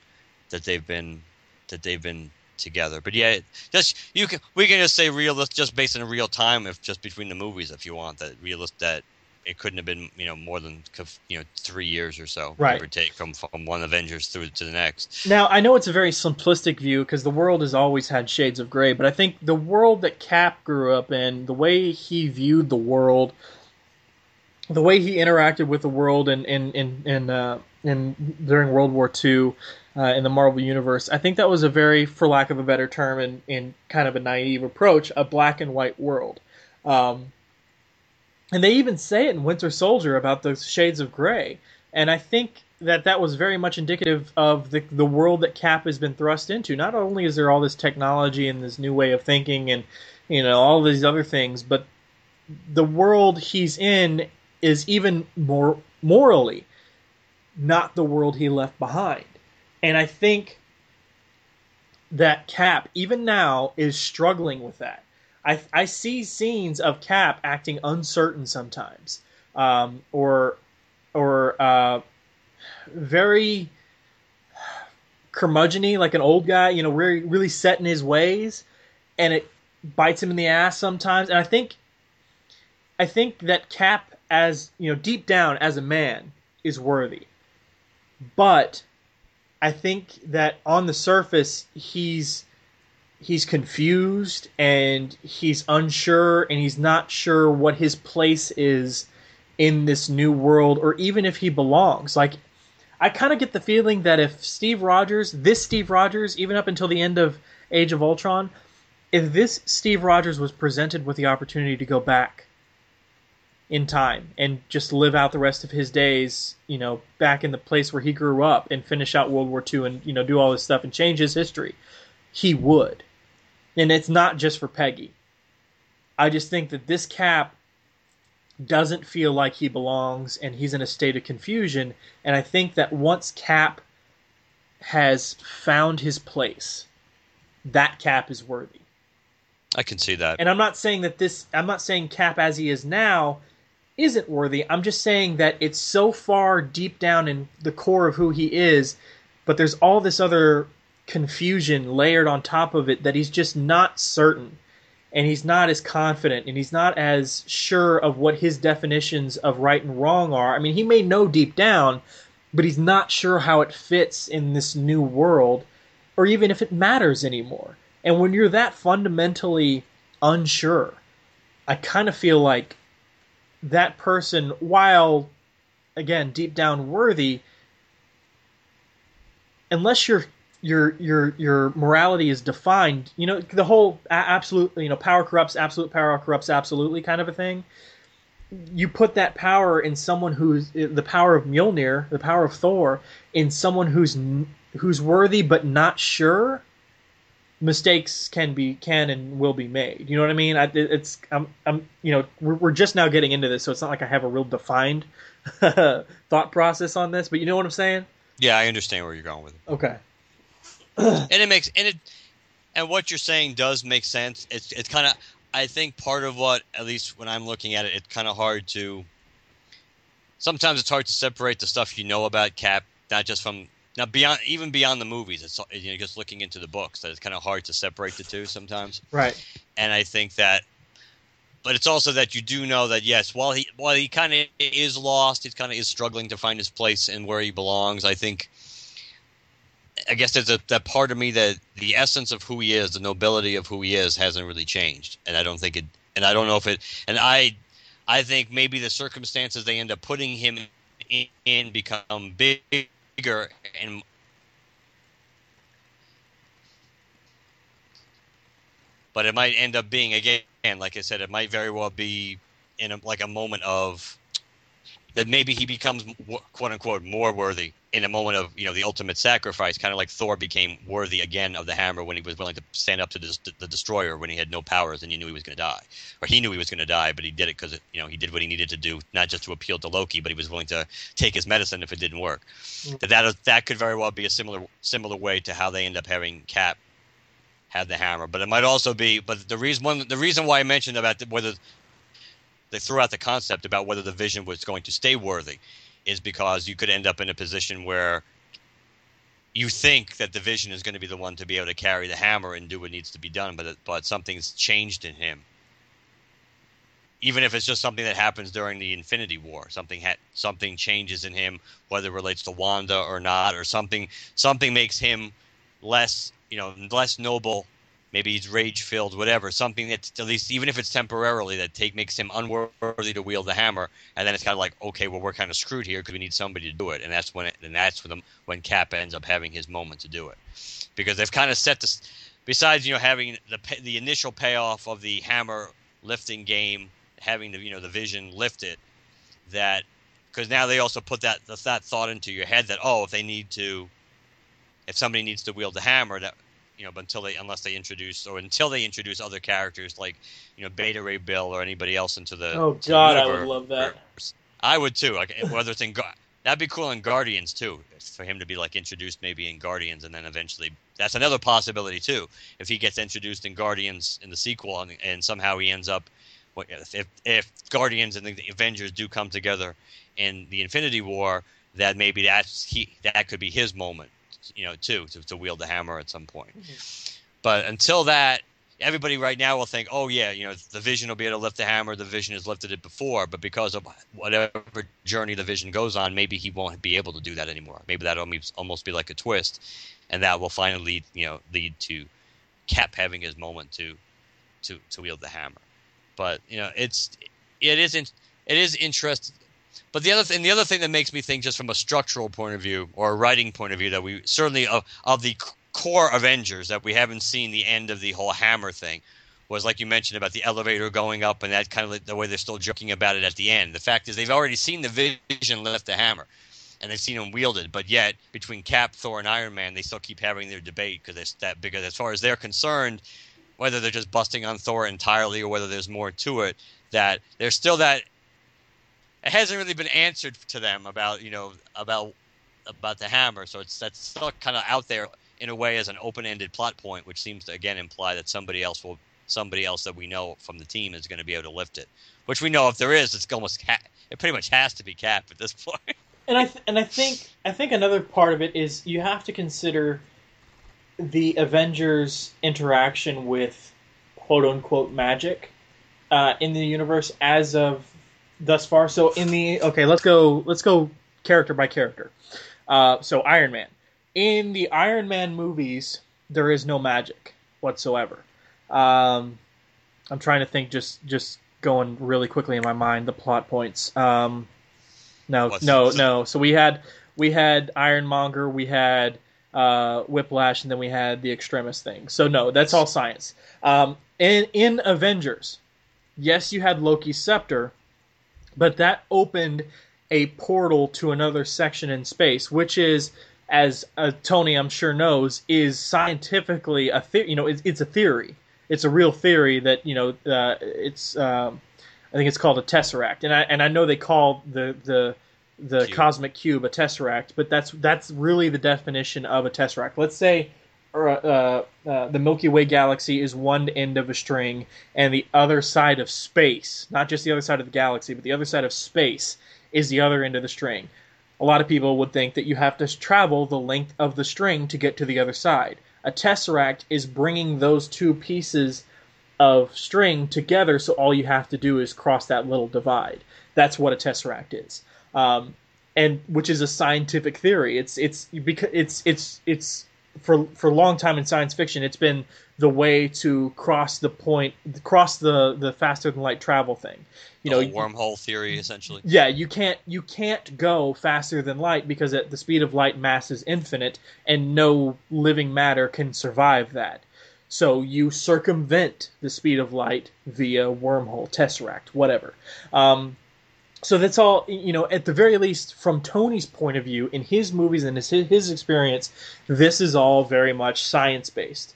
that they've been that they've been together. But yeah, just you can we can just say real just based in real time if just between the movies if you want that realist that it couldn't have been you know more than you know three years or so, right? Give or take from from one Avengers through to the next. Now I know it's a very simplistic view because the world has always had shades of gray, but I think the world that Cap grew up in, the way he viewed the world, the way he interacted with the world, in in in in, uh, in during World War II. Uh, in the Marvel universe, I think that was a very, for lack of a better term, in, in kind of a naive approach, a black and white world. Um, and they even say it in Winter Soldier about those shades of gray. And I think that that was very much indicative of the the world that Cap has been thrust into. Not only is there all this technology and this new way of thinking and you know all these other things, but the world he's in is even more morally not the world he left behind. And I think that Cap even now is struggling with that. I, I see scenes of Cap acting uncertain sometimes, um, or or uh, very curmudgeony, like an old guy, you know, really really set in his ways, and it bites him in the ass sometimes. And I think, I think that Cap, as you know, deep down as a man, is worthy, but I think that on the surface he's he's confused and he's unsure and he's not sure what his place is in this new world or even if he belongs. Like I kind of get the feeling that if Steve Rogers, this Steve Rogers, even up until the end of Age of Ultron, if this Steve Rogers was presented with the opportunity to go back in time and just live out the rest of his days, you know, back in the place where he grew up and finish out World War II and, you know, do all this stuff and change his history, he would. And it's not just for Peggy. I just think that this Cap doesn't feel like he belongs and he's in a state of confusion. And I think that once Cap has found his place, that Cap is worthy. I can see that. And I'm not saying that this, I'm not saying Cap as he is now isn't worthy. I'm just saying that it's so far deep down in the core of who he is, but there's all this other confusion layered on top of it that he's just not certain and he's not as confident and he's not as sure of what his definitions of right and wrong are. I mean, he may know deep down, but he's not sure how it fits in this new world or even if it matters anymore. And when you're that fundamentally unsure, I kind of feel like that person, while again deep down worthy, unless your your your your morality is defined, you know the whole absolute you know power corrupts, absolute power corrupts absolutely kind of a thing. You put that power in someone who's the power of Mjolnir, the power of Thor, in someone who's who's worthy but not sure mistakes can be can and will be made. You know what I mean? I, it's I'm I'm you know we're, we're just now getting into this, so it's not like I have a real defined thought process on this. But you know what I'm saying? Yeah, I understand where you're going with it. Okay. and it makes and it and what you're saying does make sense. It's it's kind of I think part of what at least when I'm looking at it, it's kind of hard to. Sometimes it's hard to separate the stuff you know about Cap, not just from now, beyond even beyond the movies, it's you know just looking into the books that it's kind of hard to separate the two sometimes. Right. And I think that, but it's also that you do know that yes, while he while he kind of is lost, he kind of is struggling to find his place and where he belongs. I think. I guess there's a that part of me that the essence of who he is, the nobility of who he is, hasn't really changed, and I don't think it. And I don't know if it. And I, I think maybe the circumstances they end up putting him in, in become bigger and but it might end up being again like i said it might very well be in a, like a moment of that maybe he becomes quote unquote more worthy in a moment of you know the ultimate sacrifice, kind of like Thor became worthy again of the hammer when he was willing to stand up to the, the destroyer when he had no powers and he knew he was going to die, or he knew he was going to die, but he did it because you know he did what he needed to do, not just to appeal to Loki, but he was willing to take his medicine if it didn't work. Mm-hmm. That that that could very well be a similar similar way to how they end up having Cap have the hammer, but it might also be. But the reason one the reason why I mentioned about the, whether they threw out the concept about whether the vision was going to stay worthy is because you could end up in a position where you think that the vision is going to be the one to be able to carry the hammer and do what needs to be done, but but something's changed in him. Even if it's just something that happens during the Infinity War, something ha- something changes in him, whether it relates to Wanda or not, or something something makes him less, you know, less noble maybe he's rage filled, whatever. Something that at least even if it's temporarily that take makes him unworthy to wield the hammer, and then it's kind of like okay, well we're kind of screwed here because we need somebody to do it, and that's when it, and that's when the, when Cap ends up having his moment to do it, because they've kind of set this. Besides, you know, having the the initial payoff of the hammer lifting game, having the you know the vision lift it, that because now they also put that that thought into your head that oh if they need to if somebody needs to wield the hammer that you know, but until they unless they introduce or until they introduce other characters like you know Beta Ray Bill or anybody else into the oh god, I would love that. I would too. Like whether it's in that'd be cool in Guardians too for him to be like introduced maybe in Guardians and then eventually that's another possibility too if he gets introduced in Guardians in the sequel and, and somehow he ends up if if Guardians and the Avengers do come together in the Infinity War that maybe that's he that could be his moment you know, too, to, to wield the hammer at some point. Mm-hmm. But until that, everybody right now will think, oh yeah, you know, the Vision will be able to lift the hammer. The Vision has lifted it before, but because of whatever journey the Vision goes on, maybe he won't be able to do that anymore. Maybe that'll almost be like a twist, and that will finally lead, you know, lead to Cap having his moment to to to wield the hammer. But you know, it's it isn't it is interesting. But the other thing, the other thing that makes me think, just from a structural point of view or a writing point of view, that we certainly of, of the core Avengers that we haven't seen the end of the whole hammer thing was like you mentioned about the elevator going up and that kind of the way they're still joking about it at the end. The fact is they've already seen the Vision lift the hammer and they've seen him wielded, but yet between Cap, Thor, and Iron Man, they still keep having their debate because it's that because as far as they're concerned, whether they're just busting on Thor entirely or whether there's more to it, that there's still that it hasn't really been answered to them about you know about about the hammer. So it's that's still kind of out there in a way as an open-ended plot point, which seems to again imply that somebody else will somebody else that we know from the team is going to be able to lift it. Which we know if there is, it's almost ha- it pretty much has to be Cap at this point. And I th- and I think I think another part of it is you have to consider the Avengers' interaction with quote unquote magic uh, in the universe as of thus far. So in the okay, let's go let's go character by character. Uh, so Iron Man. In the Iron Man movies, there is no magic whatsoever. Um, I'm trying to think, just just going really quickly in my mind, the plot points. Um, no, What's no, no. So we had we had Ironmonger, we had uh, Whiplash, and then we had the Extremis thing. So no, that's all science. Um, in in Avengers, yes, you had Loki's scepter, but that opened a portal to another section in space, which is, as uh, Tony I'm sure knows, is scientifically a theory. You know, it's, it's, a theory. It's a real theory that you know uh, it's. Um, I think it's called a tesseract, and I and I know they call the the the cube. cosmic cube a tesseract, but that's that's really the definition of a tesseract. Let's say uh, uh, the Milky Way galaxy is one end of a string, and the other side of space, not just the other side of the galaxy, but the other side of space, is the other end of the string. A lot of people would think that you have to travel the length of the string to get to the other side. A tesseract is bringing those two pieces of string together, so all you have to do is cross that little divide. That's what a tesseract is, um, and which is a scientific theory. It's it's because it's it's it's for for a long time in science fiction, it's been the way to cross the point, cross the the faster than light travel thing. You the know, wormhole theory essentially. Yeah, you can't you can't go faster than light because at the speed of light, mass is infinite, and no living matter can survive that. So you circumvent the speed of light via wormhole, tesseract, whatever. Um, so that's all you know at the very least from tony's point of view in his movies and his, his experience this is all very much science based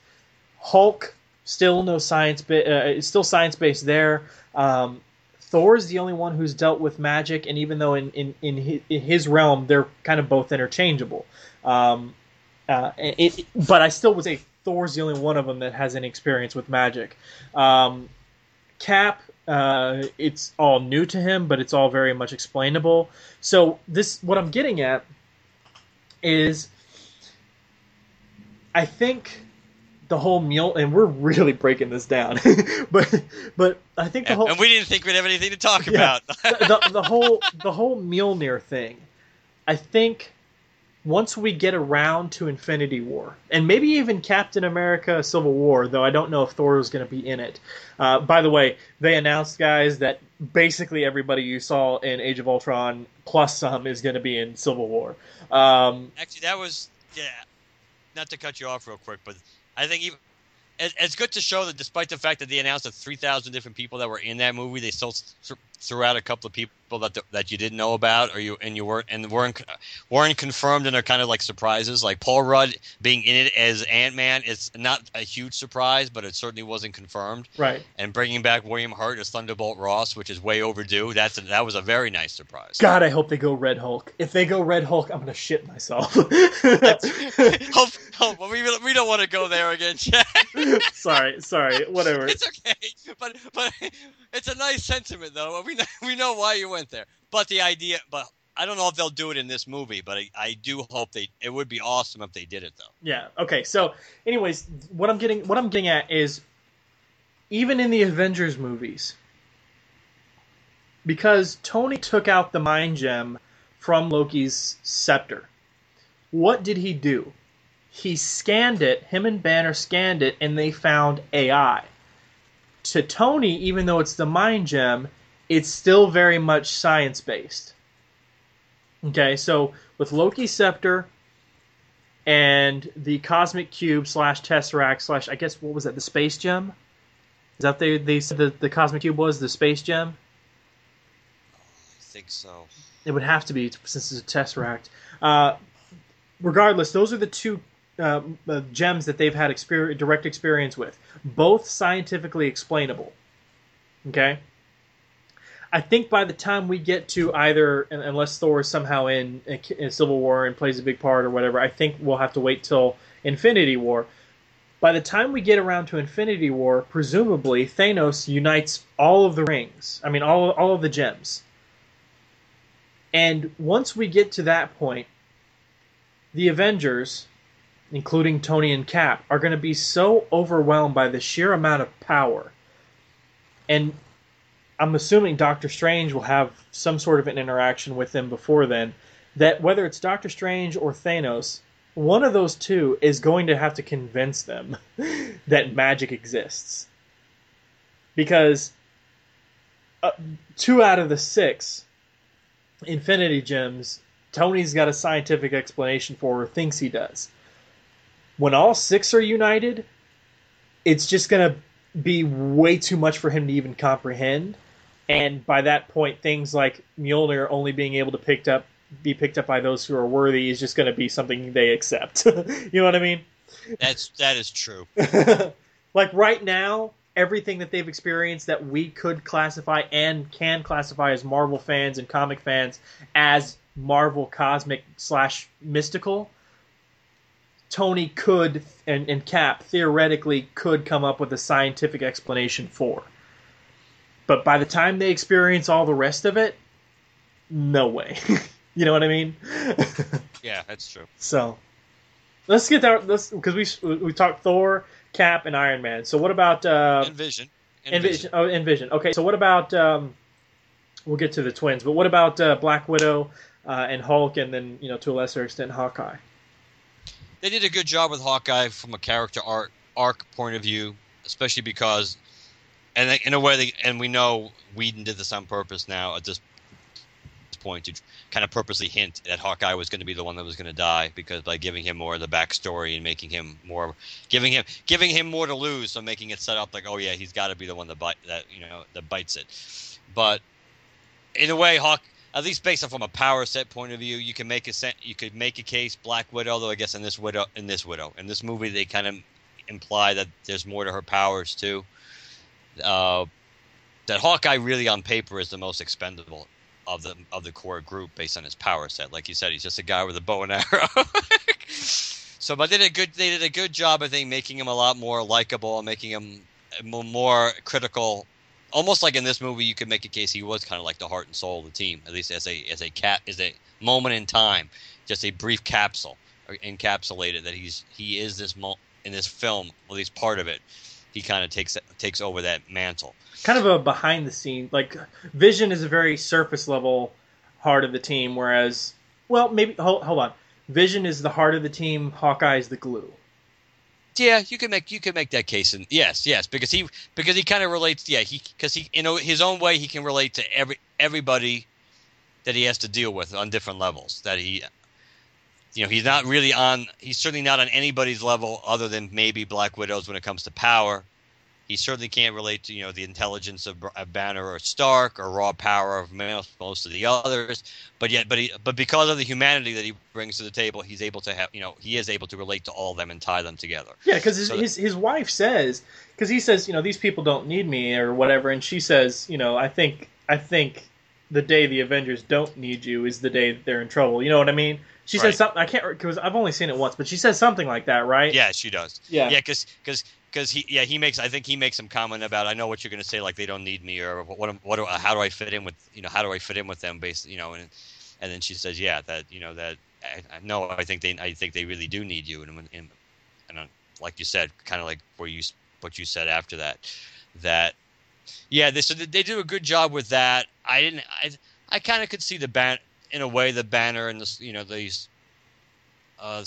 hulk still no science uh, still science based there. Um, thor's the only one who's dealt with magic and even though in, in, in, his, in his realm they're kind of both interchangeable. Um, uh, it, but i still would say thor's the only one of them that has any experience with magic. Um, cap uh, it's all new to him, but it's all very much explainable. So this, what I'm getting at, is I think the whole meal, and we're really breaking this down, but but I think the whole and we didn't think we'd have anything to talk yeah, about. the, the, the whole the whole Mjolnir thing, I think once we get around to Infinity War, and maybe even Captain America Civil War, though I don't know if Thor was going to be in it. Uh, by the way, they announced, guys, that basically everybody you saw in Age of Ultron plus some is going to be in Civil War. Um, Actually, that was, yeah, not to cut you off real quick, but I think even it's good to show that despite the fact that they announced that 3,000 different people that were in that movie, they still threw out a couple of people that that you didn't know about, or you and you weren't and weren't weren't confirmed, and are kind of like surprises. Like Paul Rudd being in it as Ant Man it's not a huge surprise, but it certainly wasn't confirmed. Right. And bringing back William Hurt as Thunderbolt Ross, which is way overdue. That's a, that was a very nice surprise. God, I hope they go Red Hulk. If they go Red Hulk, I'm gonna shit myself. hope, hope, we we don't want to go there again, sorry, sorry, whatever. It's okay, but but it's a nice sentiment though. We know, we know why you went there, but the idea, but I don't know if they'll do it in this movie, but I, I do hope they. It would be awesome if they did it though. Yeah. Okay. So, anyways, what I'm getting, what I'm getting at is, even in the Avengers movies, because Tony took out the mind gem from Loki's scepter, what did he do? He scanned it. Him and Banner scanned it, and they found AI. To Tony, even though it's the mind gem, it's still very much science based. Okay, so with Loki's scepter and the cosmic cube slash tesseract slash I guess what was that the space gem? Is that they they said the, the cosmic cube was the space gem? I think so. It would have to be since it's a tesseract. Uh, regardless, those are the two uh, uh, gems that they've had exper- direct experience with, both scientifically explainable. Okay. I think by the time we get to either, unless Thor is somehow in, in Civil War and plays a big part or whatever, I think we'll have to wait till Infinity War. By the time we get around to Infinity War, presumably Thanos unites all of the rings. I mean, all all of the gems. And once we get to that point, the Avengers, including Tony and Cap, are going to be so overwhelmed by the sheer amount of power. And I'm assuming Doctor Strange will have some sort of an interaction with them before then. That whether it's Doctor Strange or Thanos, one of those two is going to have to convince them that magic exists. Because uh, two out of the six Infinity Gems, Tony's got a scientific explanation for, or thinks he does. When all six are united, it's just going to be way too much for him to even comprehend and by that point, things like Mjolnir only being able to picked up be picked up by those who are worthy is just going to be something they accept. you know what I mean? That's that is true. like right now, everything that they've experienced that we could classify and can classify as Marvel fans and comic fans as Marvel cosmic slash mystical. Tony could and, and Cap theoretically could come up with a scientific explanation for. But by the time they experience all the rest of it, no way. you know what I mean? yeah, that's true. So let's get there. Let's because we we talked Thor, Cap, and Iron Man. So what about uh, Envision? Envision. Oh, Envision. Okay, so what about? Um, we'll get to the twins, but what about uh, Black Widow uh, and Hulk, and then you know to a lesser extent Hawkeye? They did a good job with Hawkeye from a character arc arc point of view, especially because and in a way, they, and we know Whedon did this on purpose now at this point to kind of purposely hint that Hawkeye was going to be the one that was going to die because by giving him more of the backstory and making him more, giving him giving him more to lose, so making it set up like, oh yeah, he's got to be the one that bite that you know that bites it. But in a way, Hawk, at least based on from a power set point of view, you can make a you could make a case Black Widow, though I guess in this widow in this widow in this movie they kind of imply that there's more to her powers too uh, that Hawkeye really on paper is the most expendable of the of the core group based on his power set. Like you said, he's just a guy with a bow and arrow. so, but they did a good they did a good job, I think, making him a lot more likable, and making him more critical. Almost like in this movie, you could make a case he was kind of like the heart and soul of the team, at least as a as a cat as a moment in time, just a brief capsule encapsulated that he's he is this mo- in this film, at least part of it he kind of takes takes over that mantle. Kind of a behind the scene, like Vision is a very surface level heart of the team, whereas, well, maybe hold, hold on, Vision is the heart of the team, Hawkeye is the glue. Yeah, you can make you can make that case, and yes, yes, because he because he kind of relates. Yeah, he because he you know his own way he can relate to every everybody that he has to deal with on different levels. That he you know, he's not really on. He's certainly not on anybody's level other than maybe Black Widows when it comes to power. He certainly can't relate to you know the intelligence of, of Banner or Stark or raw power of most of the others. But yet, but he, but because of the humanity that he brings to the table, he's able to have you know he is able to relate to all of them and tie them together. Yeah, because his, so his his wife says because he says you know these people don't need me or whatever, and she says you know I think I think the day the Avengers don't need you is the day they're in trouble. You know what I mean? She right. says something. I can't because I've only seen it once, but she says something like that, right? Yeah, she does. Yeah, yeah, because because because he yeah he makes I think he makes some comment about I know what you're going to say like they don't need me or what what, what how do I fit in with you know how do I fit in with them based you know and and then she says, "Yeah, that you know that I, I, no, I think they I think they really do need you." And and, and uh, like you said, kind of like where you what you said after that, that yeah, they so they do a good job with that. I didn't I I kind of could see the ban in a way the banner and the you know these uh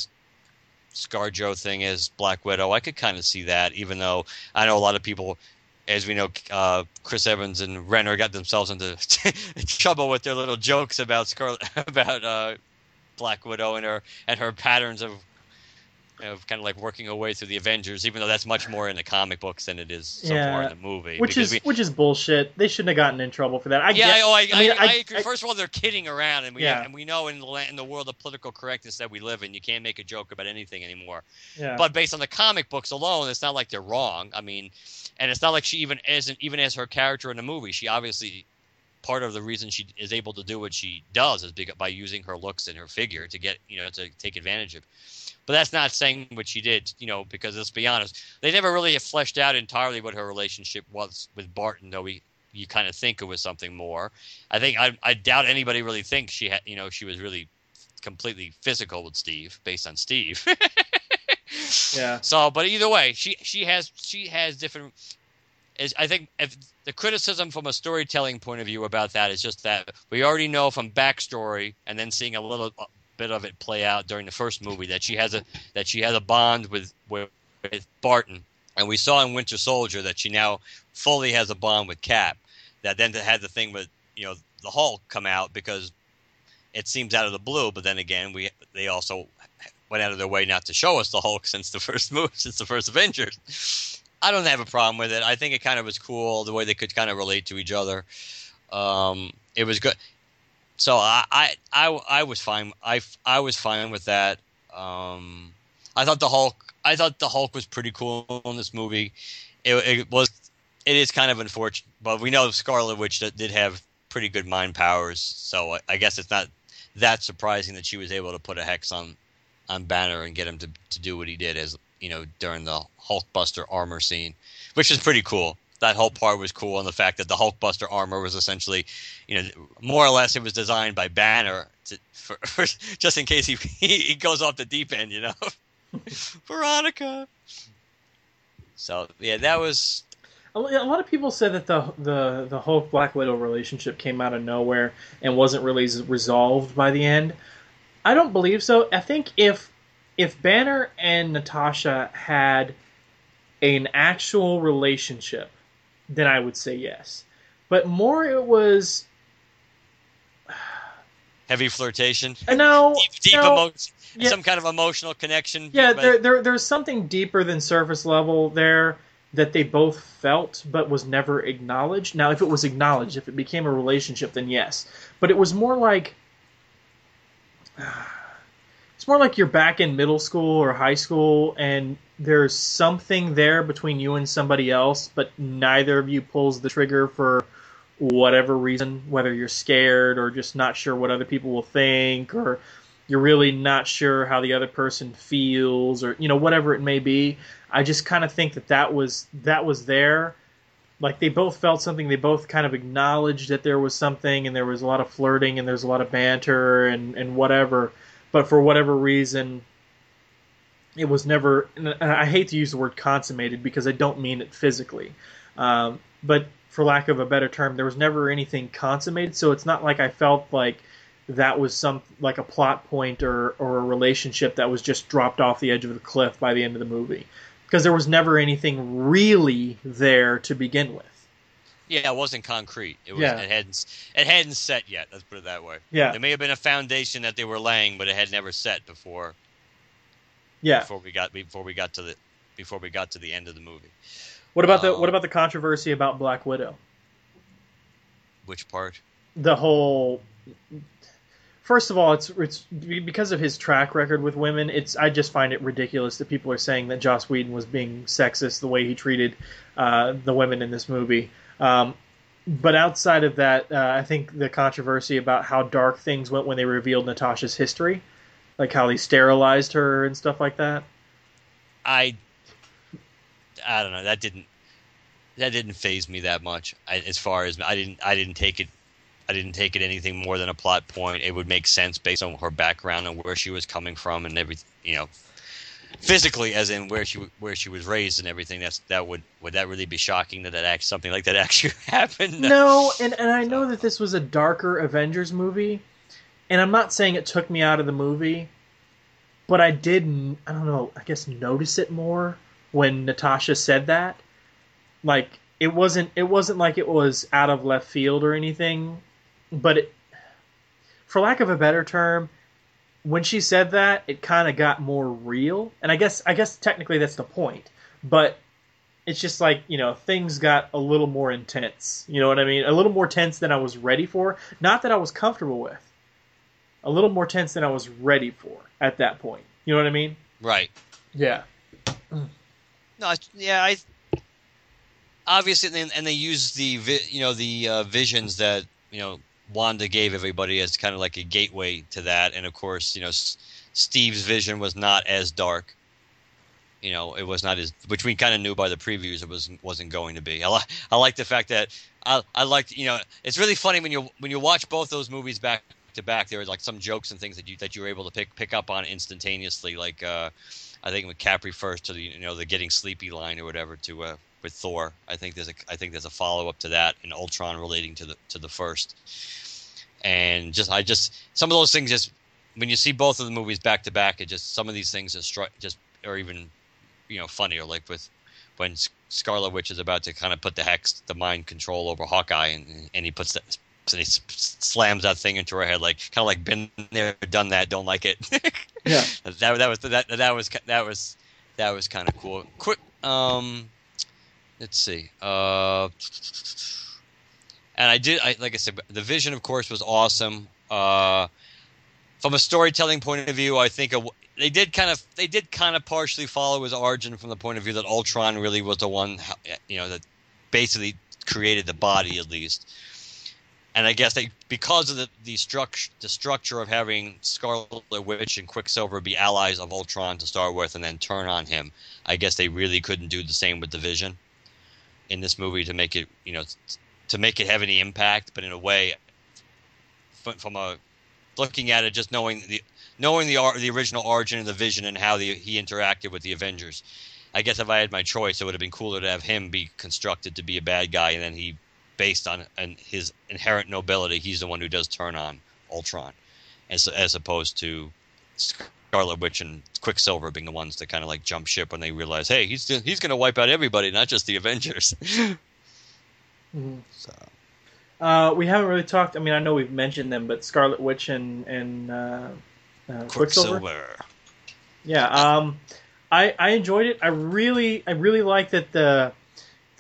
ScarJo thing is Black Widow. I could kind of see that, even though I know a lot of people, as we know, uh, Chris Evans and Renner got themselves into trouble with their little jokes about Scarlett about uh, Black Widow and her and her patterns of of kind of like working her way through the Avengers, even though that's much more in the comic books than it is so yeah. far in the movie. Which is we, which is bullshit. They shouldn't have gotten in trouble for that. I yeah, get, oh, I, I, mean, I, I agree. First of all, they're kidding around, and we yeah. and we know in the in the world of political correctness that we live in, you can't make a joke about anything anymore. Yeah. But based on the comic books alone, it's not like they're wrong. I mean, and it's not like she even isn't even as her character in the movie. She obviously part of the reason she is able to do what she does is by using her looks and her figure to get you know to take advantage of but that's not saying what she did, you know, because let's be honest, they never really fleshed out entirely what her relationship was with Barton, though we you kind of think it was something more. I think I, I doubt anybody really thinks she had, you know, she was really completely physical with Steve based on Steve. yeah. So, but either way, she she has she has different. Is I think if the criticism from a storytelling point of view about that is just that we already know from backstory and then seeing a little bit of it play out during the first movie that she has a that she has a bond with with, Barton, and we saw in Winter Soldier that she now fully has a bond with Cap. That then had the thing with you know the Hulk come out because it seems out of the blue, but then again we they also went out of their way not to show us the Hulk since the first movie, since the first Avengers. I don't have a problem with it. I think it kind of was cool the way they could kind of relate to each other. Um, it was good so I, I, I, I was fine. I, I was fine with that. Um, I thought the Hulk. I thought the Hulk was pretty cool in this movie. It, it was. It is kind of unfortunate, but we know Scarlet Witch did have pretty good mind powers. So I, I guess it's not that surprising that she was able to put a hex on on Banner and get him to to do what he did as you know during the Hulkbuster armor scene, which is pretty cool that whole part was cool, and the fact that the Hulkbuster armor was essentially, you know, more or less it was designed by Banner to, for, for just in case he he goes off the deep end, you know. Veronica. So yeah, that was. A lot of people said that the the the Hulk Black Widow relationship came out of nowhere and wasn't really resolved by the end. I don't believe so. I think if if Banner and Natasha had an actual relationship then I would say yes. But more, it was heavy flirtation. Uh, no, deep, deep no, emotion, yeah. some kind of emotional connection. Yeah, there, there, there's something deeper than surface level there that they both felt, but was never acknowledged. Now, if it was acknowledged, if it became a relationship, then yes. But it was more like. It's more like you're back in middle school or high school, and there's something there between you and somebody else, but neither of you pulls the trigger for whatever reason, whether you're scared or just not sure what other people will think, or you're really not sure how the other person feels, or you know whatever it may be. I just kind of think that that was that was there. Like they both felt something. They both kind of acknowledged that there was something, and there was a lot of flirting, and there's a lot of banter, and and whatever. But for whatever reason, it was never. I hate to use the word consummated because I don't mean it physically, um, but for lack of a better term, there was never anything consummated. So it's not like I felt like that was some like a plot point or or a relationship that was just dropped off the edge of the cliff by the end of the movie because there was never anything really there to begin with. Yeah, it wasn't concrete. It was. Yeah. It hadn't. It hadn't set yet. Let's put it that way. Yeah. There may have been a foundation that they were laying, but it had never set before yeah. Before we got before we got to the before we got to the end of the movie. What about the what about the controversy about Black Widow? Which part? The whole. First of all, it's it's because of his track record with women. It's I just find it ridiculous that people are saying that Joss Whedon was being sexist the way he treated uh, the women in this movie. Um, but outside of that, uh, I think the controversy about how dark things went when they revealed Natasha's history like how they sterilized her and stuff like that? I I don't know. That didn't that didn't faze me that much. I, as far as I didn't I didn't take it. I didn't take it anything more than a plot point. It would make sense based on her background and where she was coming from and everything. You know, physically, as in where she where she was raised and everything. That's that would would that really be shocking that that act something like that actually happened? No, and and I know that this was a darker Avengers movie, and I'm not saying it took me out of the movie, but I did I don't know I guess notice it more when Natasha said that. Like it wasn't it wasn't like it was out of left field or anything, but it, for lack of a better term, when she said that, it kind of got more real. And I guess I guess technically that's the point. But it's just like, you know, things got a little more intense. You know what I mean? A little more tense than I was ready for. Not that I was comfortable with. A little more tense than I was ready for at that point. You know what I mean? Right. Yeah. No, yeah, I obviously, and they use the you know the uh, visions that you know Wanda gave everybody as kind of like a gateway to that, and of course, you know, S- Steve's vision was not as dark. You know, it was not as which we kind of knew by the previews it was wasn't going to be. I, li- I like the fact that I I like you know it's really funny when you when you watch both those movies back to back. There was like some jokes and things that you that you were able to pick pick up on instantaneously. Like uh, I think with Capri first to the you know the getting sleepy line or whatever to uh, with Thor. I think there's a I think there's a follow up to that in Ultron relating to the to the first. And just I just some of those things just when you see both of the movies back to back, it just some of these things just just are even you know funnier. Like with when Scarlet Witch is about to kind of put the hex, the mind control over Hawkeye, and and he puts that. And he slams that thing into her head, like kind of like been there, done that, don't like it. yeah, that that was that that was that was that was kind of cool. Quick, um, let's see. Uh, and I did, I, like I said, the vision, of course, was awesome. Uh, from a storytelling point of view, I think a, they did kind of they did kind of partially follow his origin from the point of view that Ultron really was the one, you know, that basically created the body at least. And I guess they because of the the structure the structure of having Scarlet Witch and Quicksilver be allies of Ultron to start with, and then turn on him. I guess they really couldn't do the same with the Vision in this movie to make it you know to make it have any impact, but in a way, from a looking at it, just knowing the knowing the the original origin of the Vision and how the, he interacted with the Avengers. I guess if I had my choice, it would have been cooler to have him be constructed to be a bad guy, and then he, based on and his inherent nobility, he's the one who does turn on Ultron, as as opposed to Scarlet Witch and Quicksilver being the ones that kind of like jump ship when they realize, hey, he's he's going to wipe out everybody, not just the Avengers. mm-hmm. So. Uh, we haven't really talked. I mean, I know we've mentioned them, but Scarlet Witch and and uh, uh, Quicksilver. Quicksilver. Yeah, um, I I enjoyed it. I really I really like that the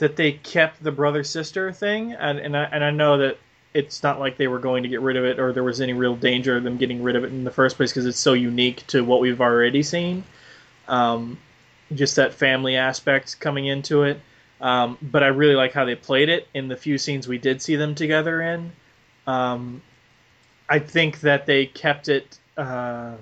that they kept the brother sister thing, and and I and I know that it's not like they were going to get rid of it or there was any real danger of them getting rid of it in the first place because it's so unique to what we've already seen. Um, just that family aspect coming into it. Um, but I really like how they played it in the few scenes we did see them together in. Um, I think that they kept it. Uh,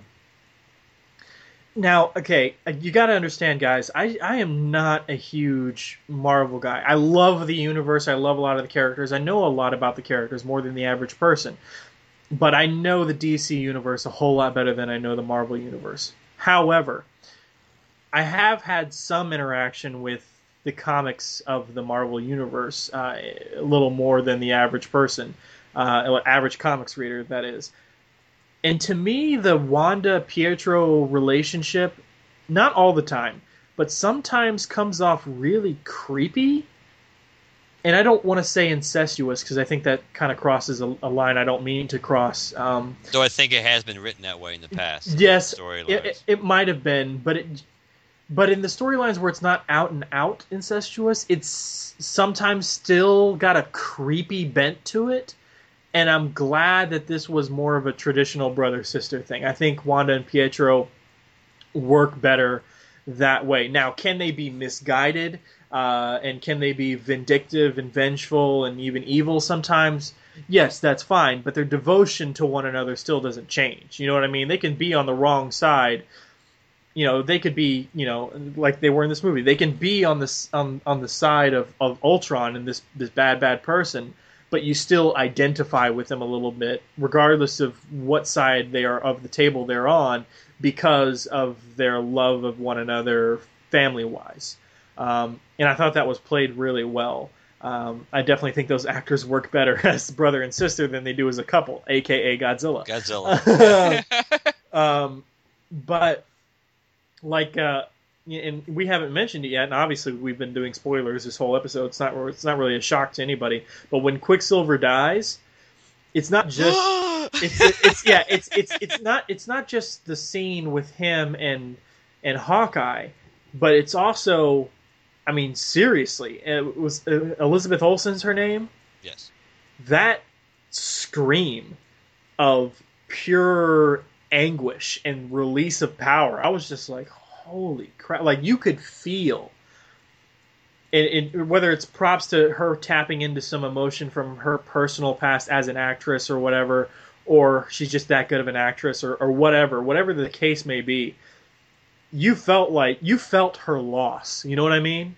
now, okay, uh, you got to understand, guys. I, I am not a huge Marvel guy. I love the universe. I love a lot of the characters. I know a lot about the characters more than the average person. But I know the DC universe a whole lot better than I know the Marvel universe. However, I have had some interaction with the comics of the Marvel universe uh, a little more than the average person, uh, average comics reader, that is. And to me, the Wanda Pietro relationship, not all the time, but sometimes comes off really creepy. And I don't want to say incestuous because I think that kind of crosses a, a, line I don't mean to cross. Um, Though I think it has been written that way in the past. Yes, it, it, it might have been, but it, but in the storylines where it's not out and out incestuous, it's sometimes still got a creepy bent to it and I'm glad that this was more of a traditional brother sister thing. I think Wanda and Pietro work better that way. Now, can they be misguided? Uh, and can they be vindictive and vengeful and even evil sometimes? Yes, that's fine, but their devotion to one another still doesn't change. You know what I mean? They can be on the wrong side. You know, they could be, you know, like they were in this movie. They can be on this on on the side of, of Ultron and this this bad bad person, but you still identify with them a little bit, regardless of what side they are of the table they're on, because of their love of one another, family wise. Um, and I thought that was played really well. Um, I definitely think those actors work better as brother and sister than they do as a couple, aka Godzilla. Godzilla. um, but like, uh, and we haven't mentioned it yet, and obviously we've been doing spoilers this whole episode. It's not it's not really a shock to anybody. But when Quicksilver dies, it's not just it's, it's yeah it's it's it's not it's not just the scene with him and and Hawkeye, but it's also I mean, seriously, it was uh, Elizabeth Olsen's her name. Yes. That scream of pure anguish and release of power. I was just like, holy crap! Like you could feel. It, it, whether it's props to her tapping into some emotion from her personal past as an actress or whatever, or she's just that good of an actress or, or whatever, whatever the case may be, you felt like you felt her loss. You know what I mean?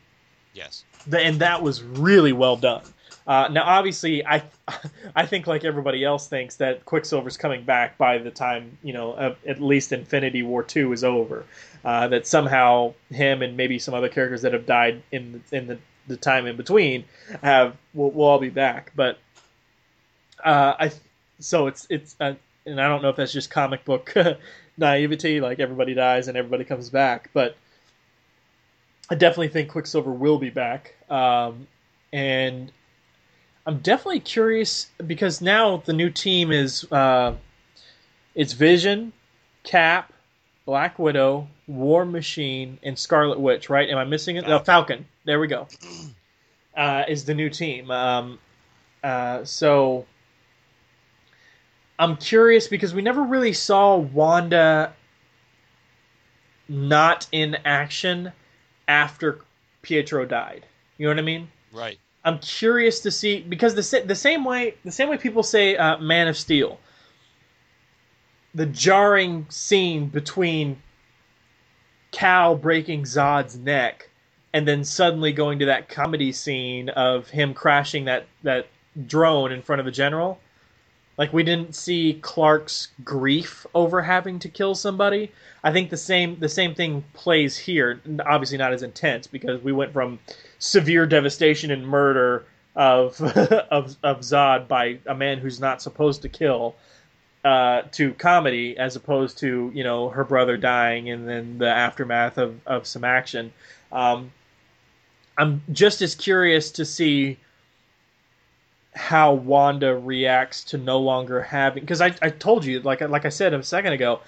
Yes. And that was really well done. Uh, now, obviously, I I think like everybody else thinks that Quicksilver's coming back by the time you know uh, at least Infinity War two is over. Uh, that somehow him and maybe some other characters that have died in in the, the time in between have will, will all be back. But uh, I so it's it's uh, and I don't know if that's just comic book naivety, like everybody dies and everybody comes back, but I definitely think Quicksilver will be back. Um, and I'm definitely curious because now the new team is uh, it's Vision, Cap, Black Widow, War Machine, and Scarlet Witch. Right? Am I missing it? Falcon. No, Falcon. There we go. Uh, is the new team. Um, uh, so I'm curious because we never really saw Wanda not in action after Pietro died. You know what I mean? Right. I'm curious to see because the the same way the same way people say uh, Man of Steel, the jarring scene between Kal breaking Zod's neck and then suddenly going to that comedy scene of him crashing that that drone in front of the general like we didn't see Clark's grief over having to kill somebody. I think the same the same thing plays here. Obviously not as intense because we went from severe devastation and murder of of of Zod by a man who's not supposed to kill uh, to comedy as opposed to you know her brother dying and then the aftermath of of some action. Um, I'm just as curious to see how Wanda reacts to no longer having because I, I told you like like I said a second ago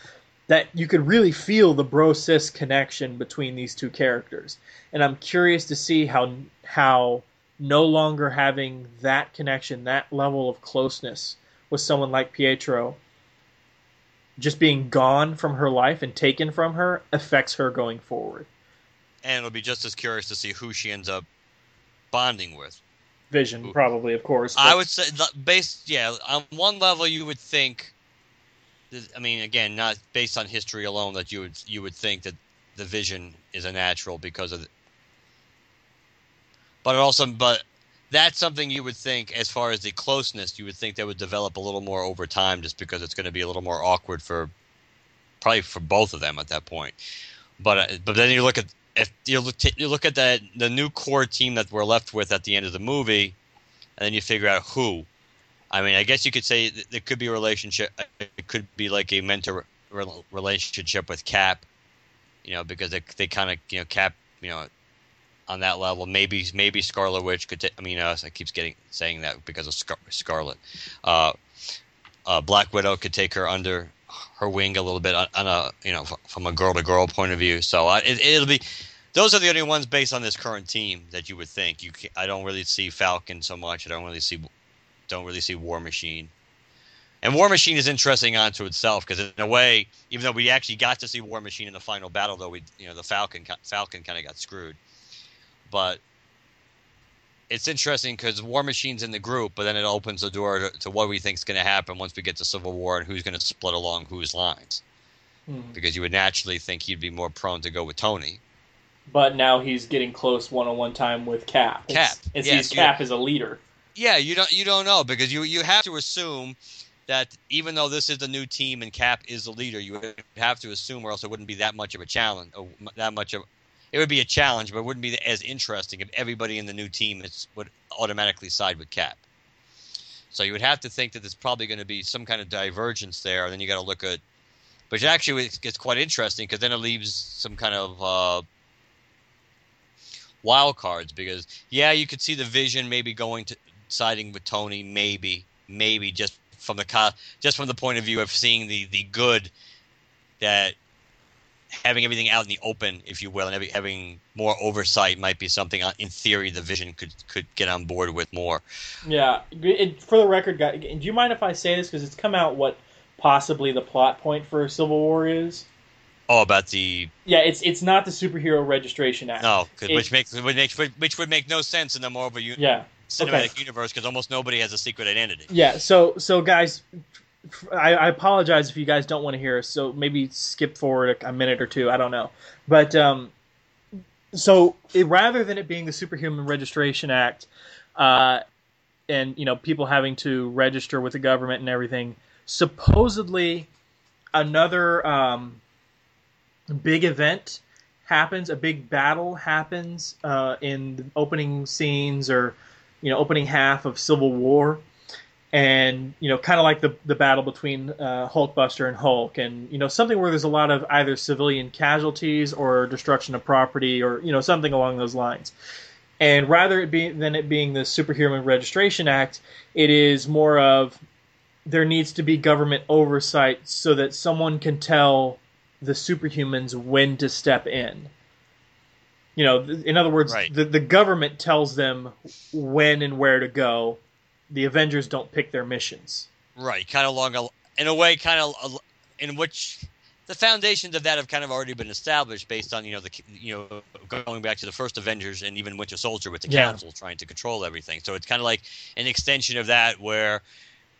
that you could really feel the bro sis connection between these two characters. And I'm curious to see how how no longer having that connection that level of closeness with someone like Pietro just being gone from her life and taken from her affects her going forward. And it'll be just as curious to see who she ends up bonding with Vision, probably, of course. But... I would say, based, yeah, on one level, you would think. I mean, again, not based on history alone, that you would you would think that the Vision is a natural because of. The, but also, but that's something you would think, as far as the closeness, you would think that would develop a little more over time, just because it's going to be a little more awkward for, probably for both of them at that point. But uh, but then you look at if you look, you look at the the new core team that we're left with at the end of the movie, and then you figure out who. I mean, I guess you could say there could be a relationship. It could be like a mentor relationship with Cap, you know, because they they kind of you know Cap, you know, on that level. Maybe maybe Scarlet Witch could. I mean, uh, I keeps getting saying that because of Scar- Scarlet. Uh, uh, Black Widow could take her under her wing a little bit on, a you know from a girl to girl point of view. So uh, it, it'll be those are the only ones based on this current team that you would think. You I don't really see Falcon so much. I don't really see don't really see War Machine. And War Machine is interesting onto itself because in a way, even though we actually got to see War Machine in the final battle, though we you know the Falcon Falcon kind of got screwed. But it's interesting because War Machine's in the group, but then it opens the door to, to what we think is going to happen once we get to Civil War and who's going to split along whose lines. Hmm. Because you would naturally think he'd be more prone to go with Tony. But now he's getting close one-on-one time with Cap. Cap. It yes, Cap as a leader. Yeah, you don't you don't know because you you have to assume that even though this is the new team and Cap is the leader, you have to assume, or else it wouldn't be that much of a challenge. That much of it would be a challenge, but it wouldn't be as interesting if everybody in the new team is, would automatically side with Cap. So you would have to think that there's probably going to be some kind of divergence there, and then you got to look at. But actually, gets quite interesting because then it leaves some kind of uh, wild cards because yeah, you could see the Vision maybe going to siding with Tony, maybe, maybe just from the co- just from the point of view of seeing the the good that having everything out in the open, if you will, and having more oversight might be something uh, in theory the Vision could could get on board with more. Yeah, it, for the record, guys, do you mind if I say this because it's come out what possibly the plot point for a Civil War is? Oh, about the yeah, it's it's not the Superhero Registration Act. No, which makes which, makes which would make no sense in the Marvel yeah cinematic okay. universe because almost nobody has a secret identity. Yeah. So so guys, I, I, apologize if you guys don't want to hear. So maybe skip forward a, a minute or two. I don't know, but um, so it, rather than it being the Superhuman Registration Act, uh, and you know people having to register with the government and everything, supposedly another um, big event happens, a big battle happens uh, in the opening scenes or you know opening half of Civil War, and you know kind of like the the battle between uh, Hulkbuster and Hulk, and you know something where there's a lot of either civilian casualties or destruction of property or you know something along those lines. And rather it be, than it being the Superhuman Registration Act, it is more of there needs to be government oversight so that someone can tell the superhumans when to step in you know, in other words, right. the the government tells them when and where to go. The Avengers don't pick their missions. Right, kind of along a, in a way, kind of in which the foundations of that have kind of already been established based on you know the you know going back to the first Avengers and even Winter Soldier with the yeah. Council trying to control everything. So it's kind of like an extension of that where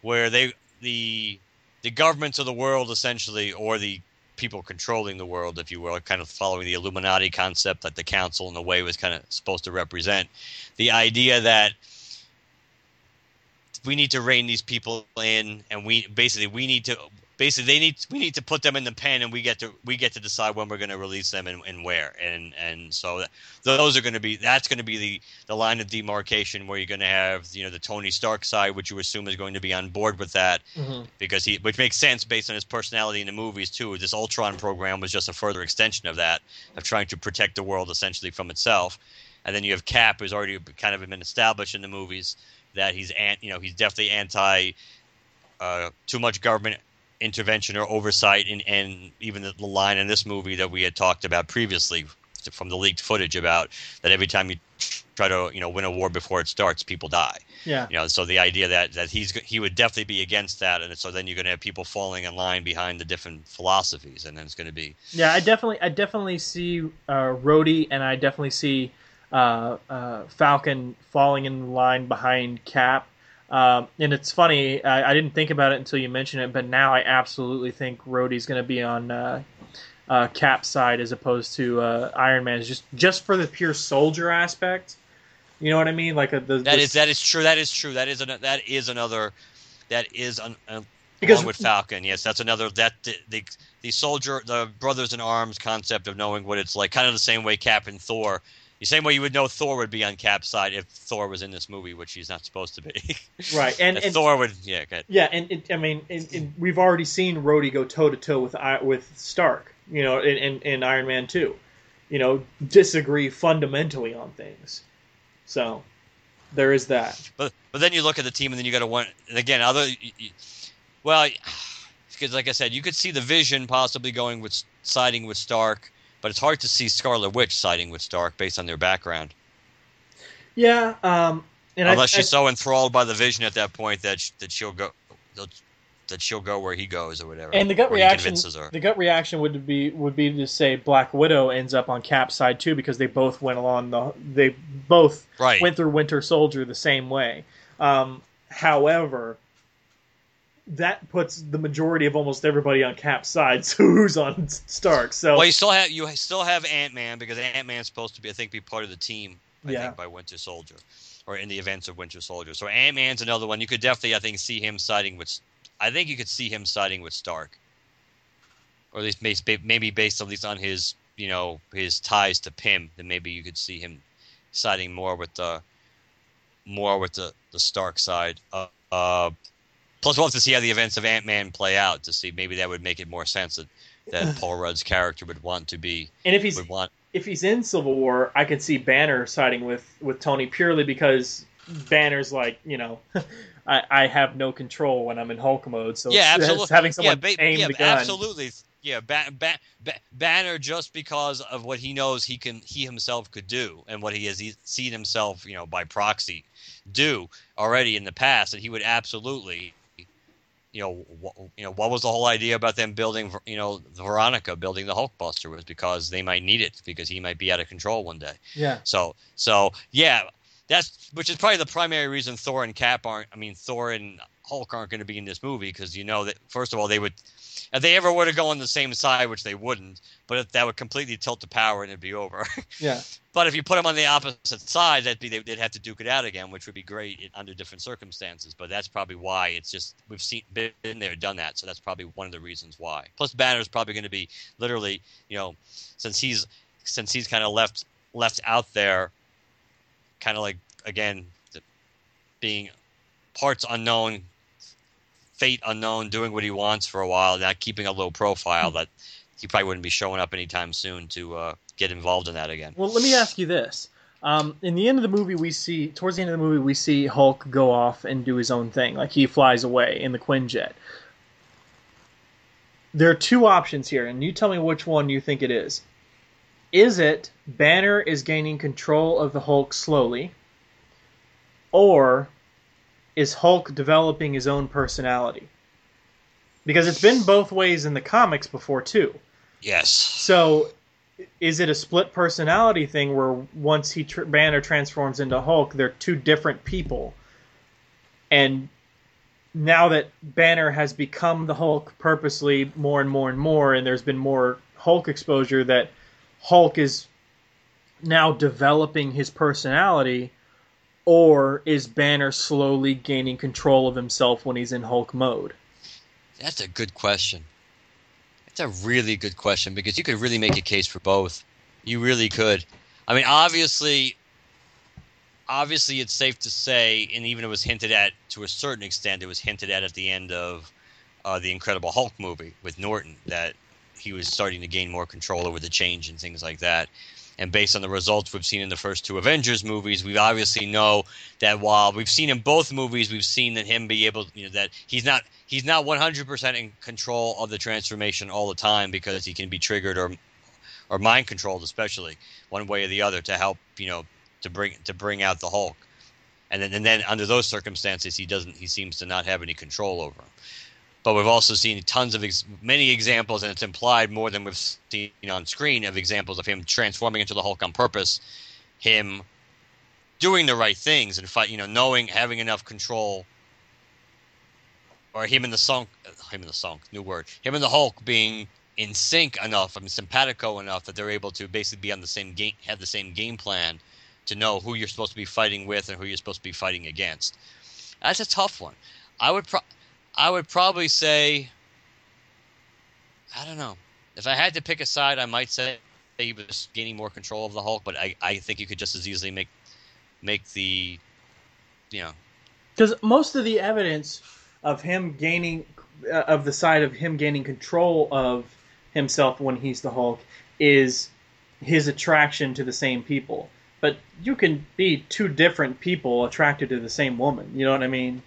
where they the the governments of the world essentially or the people controlling the world, if you will, kind of following the Illuminati concept that the council, in a way, was kind of supposed to represent. The idea that we need to rein these people in, and we basically we need to basically they need we need to put them in the pen, and we get to we get to decide when we're going to release them and, and where, and and so those are going to be that's going to be the the line of demarcation where you're going to have you know the Tony Stark side, which you assume is going to be on board with that mm-hmm. because he which makes sense based on his personality in the movies too. This Ultron program was just a further extension of that of trying to protect the world essentially from itself, and then you have Cap, who's already kind of been established in the movies that he's an, you know he's definitely anti uh, too much government intervention or oversight, and, and even the, the line in this movie that we had talked about previously from the leaked footage about that every time you try to you know win a war before it starts, people die. Yeah. You know, so the idea that that he's he would definitely be against that, and so then you're going to have people falling in line behind the different philosophies, and then it's going to be. Yeah, I definitely I definitely see uh, Rhodey, and I definitely see uh, uh, Falcon falling in line behind Cap. Um, and it's funny, I, I, didn't think about it until you mentioned it, but now I absolutely think Rhodey's going to be on uh, uh, Cap's side as opposed to uh, Iron Man's, just just for the pure soldier aspect. You know what I mean? Like a, the, that is, that is true. That is true. That is an, that is another that is an, uh, because along with Falcon. Yes, that's another that the, the the soldier the brothers in arms concept of knowing what it's like, kind of the same way Cap and Thor the same way you would know Thor would be on Cap's side if Thor was in this movie, which he's not supposed to be. right, and, and, Thor would, yeah, yeah, and it, I mean, and, and we've already seen Rhodey go toe to toe with with Stark, you know, in, in, in Iron Man two, you know, disagree fundamentally on things. So there is that. But but then you look at the team, and then you got to one again, other, well, because like I said, you could see the Vision possibly going with siding with Stark but it's hard to see Scarlet Witch siding with Stark based on their background. Yeah, um, unless I, she's I, so enthralled by the Vision at that point that that she'll go that she'll go where he goes or whatever. And the gut reaction, the gut reaction would be would be to say Black Widow ends up on Cap's side too because they both went along the they both right. went through Winter Soldier the same way. Um, however, that puts the majority of almost everybody on Cap's side. So who's on Stark? So well, you still have you still have Ant Man because Ant Man's supposed to be, I think, be part of the team. I yeah. think by Winter Soldier. or in the events of Winter Soldier. So Ant Man's another one. You could definitely, I think, see him siding with. I think you could see him siding with Stark, or at least maybe based at least on his you know his ties to Pym. Then maybe you could see him siding more with the more with the the Stark side. Uh, uh, plus, we'll have to see how the events of Ant Man play out to see maybe that would make it more sense that, that Paul Rudd's character would want to be. And if he's would want if he's in Civil War, I could see Banner siding with with Tony purely because Banner's like, you know, I, I have no control when I'm in Hulk mode. So yeah, absolutely. having someone yeah, ba- aim yeah, the gun. absolutely. Yeah, ba- ba- ba- Banner just because of what he knows he can he himself could do and what he has seen himself, you know, by proxy do already in the past, and he would absolutely you know, wh- you know, what was the whole idea about them building, you know, Veronica building the Hulkbuster was because they might need it because he might be out of control one day. Yeah. So, so yeah, that's which is probably the primary reason Thor and Cap aren't. I mean, Thor and Hulk aren't going to be in this movie because you know that first of all they would if they ever were to go on the same side, which they wouldn't, but that would completely tilt the power and it'd be over. Yeah. but if you put them on the opposite side, that'd be they'd have to duke it out again, which would be great under different circumstances. But that's probably why it's just we've seen been there, done that. So that's probably one of the reasons why. Plus, Banner's probably going to be literally, you know, since he's since he's kind of left left out there, kind of like again being parts unknown fate unknown, doing what he wants for a while, not keeping a low profile. That he probably wouldn't be showing up anytime soon to uh, get involved in that again. Well, let me ask you this: um, in the end of the movie, we see towards the end of the movie, we see Hulk go off and do his own thing, like he flies away in the Quinjet. There are two options here, and you tell me which one you think it is. Is it Banner is gaining control of the Hulk slowly, or is Hulk developing his own personality? Because it's been both ways in the comics before too. Yes. So is it a split personality thing where once he tr- Banner transforms into Hulk, they're two different people, and now that Banner has become the Hulk purposely more and more and more, and there's been more Hulk exposure, that Hulk is now developing his personality or is Banner slowly gaining control of himself when he's in Hulk mode? That's a good question. That's a really good question because you could really make a case for both. You really could. I mean, obviously, obviously, it's safe to say, and even it was hinted at to a certain extent. It was hinted at at the end of uh, the Incredible Hulk movie with Norton that he was starting to gain more control over the change and things like that. And based on the results we've seen in the first two Avengers movies, we obviously know that while we've seen in both movies, we've seen that him be able, you know, that he's not he's not 100% in control of the transformation all the time because he can be triggered or or mind controlled, especially one way or the other, to help, you know, to bring to bring out the Hulk. And then and then under those circumstances, he doesn't he seems to not have any control over him but we've also seen tons of ex- many examples, and it's implied more than we've seen on screen of examples of him transforming into the Hulk on purpose, him doing the right things and fight, you know, knowing having enough control, or him in the song, him in the song, new word, him and the Hulk being in sync enough, I mean, simpatico enough that they're able to basically be on the same game, have the same game plan to know who you're supposed to be fighting with and who you're supposed to be fighting against. That's a tough one. I would. I would probably say, I don't know. If I had to pick a side, I might say he was gaining more control of the Hulk, but I, I think you could just as easily make make the, you know, because most of the evidence of him gaining uh, of the side of him gaining control of himself when he's the Hulk is his attraction to the same people. But you can be two different people attracted to the same woman. You know what I mean?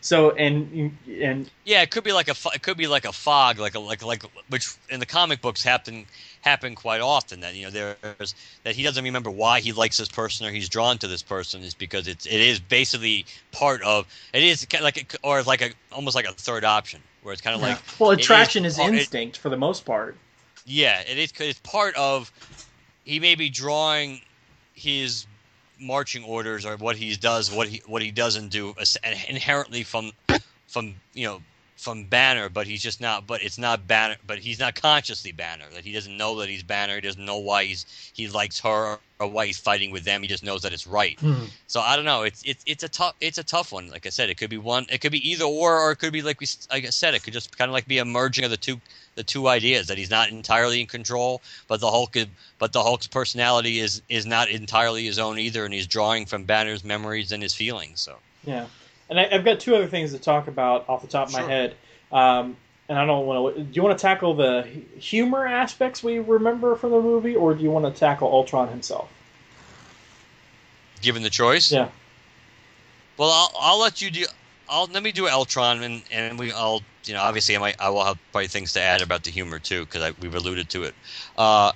So and and yeah, it could be like a it could be like a fog, like a like like which in the comic books happen happen quite often. That you know there's that he doesn't remember why he likes this person or he's drawn to this person is because it's it is basically part of it is like a, or like a almost like a third option where it's kind of yeah. like well attraction is, is instinct it, for the most part. Yeah, it is. It's part of he may be drawing his marching orders or what he does, what he what he doesn't do, inherently from from you know from Banner, but he's just not. But it's not Banner. But he's not consciously Banner. That he doesn't know that he's Banner. He doesn't know why he's he likes her or why he's fighting with them. He just knows that it's right. Hmm. So I don't know. It's it's it's a tough it's a tough one. Like I said, it could be one. It could be either or, or it could be like we like I said, it could just kind of like be a merging of the two the two ideas that he's not entirely in control, but the Hulk is, but the Hulk's personality is is not entirely his own either, and he's drawing from Banner's memories and his feelings. So Yeah, and I, I've got two other things to talk about off the top of my head. Um, and I don't want to. Do you want to tackle the humor aspects we remember from the movie, or do you want to tackle Ultron himself? given the choice, Yeah. Well, I'll, I'll let you do. I'll let me do Ultron, and and we. I'll you know obviously I might I will have probably things to add about the humor too because we've alluded to it. Uh,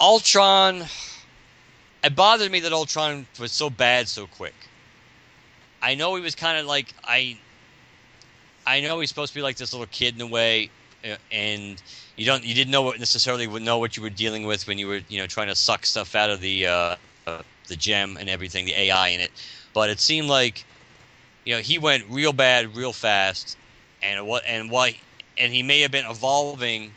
Ultron. It bothered me that Ultron was so bad so quick. I know he was kind of like I. I know he's supposed to be like this little kid in a way, and you don't you didn't know what necessarily would know what you were dealing with when you were you know trying to suck stuff out of the uh, uh, the gem and everything, the AI in it. But it seemed like you know he went real bad real fast, and what and why and he may have been evolving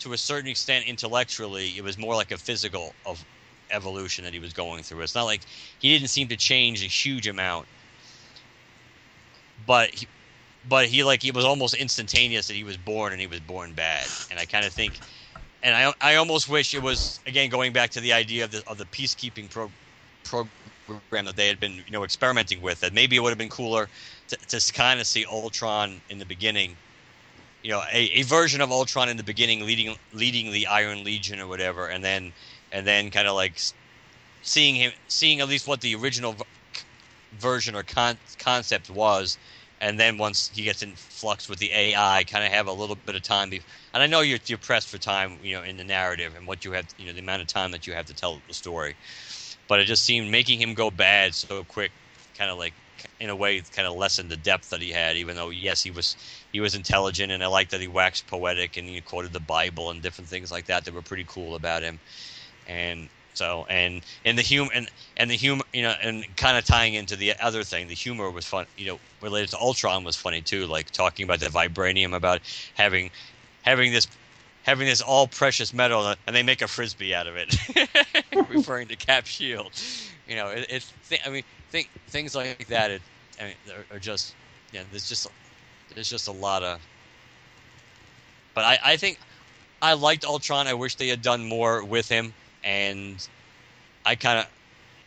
to a certain extent intellectually. It was more like a physical of evolution that he was going through. It's not like he didn't seem to change a huge amount, but he, but he like it was almost instantaneous that he was born and he was born bad. And I kind of think, and I I almost wish it was again going back to the idea of the of the peacekeeping pro, program that they had been you know experimenting with. That maybe it would have been cooler to, to kind of see Ultron in the beginning. You know, a, a version of Ultron in the beginning, leading leading the Iron Legion or whatever, and then and then kind of like seeing him, seeing at least what the original version or con- concept was, and then once he gets in flux with the AI, kind of have a little bit of time. Be- and I know you're you're pressed for time, you know, in the narrative and what you have, you know, the amount of time that you have to tell the story. But it just seemed making him go bad so quick, kind of like in a way, kind of lessened the depth that he had. Even though yes, he was he was intelligent, and I like that he waxed poetic and he quoted the Bible and different things like that that were pretty cool about him. And so and and the humor and and the humor you know and kind of tying into the other thing the humor was fun you know related to ultron was funny too like talking about the vibranium about having having this having this all precious metal and they make a frisbee out of it referring to cap shield. You know it, it's th- i mean think things like that it, I mean, are, are just yeah there's just there's just a lot of but i i think i liked ultron i wish they had done more with him and I kind of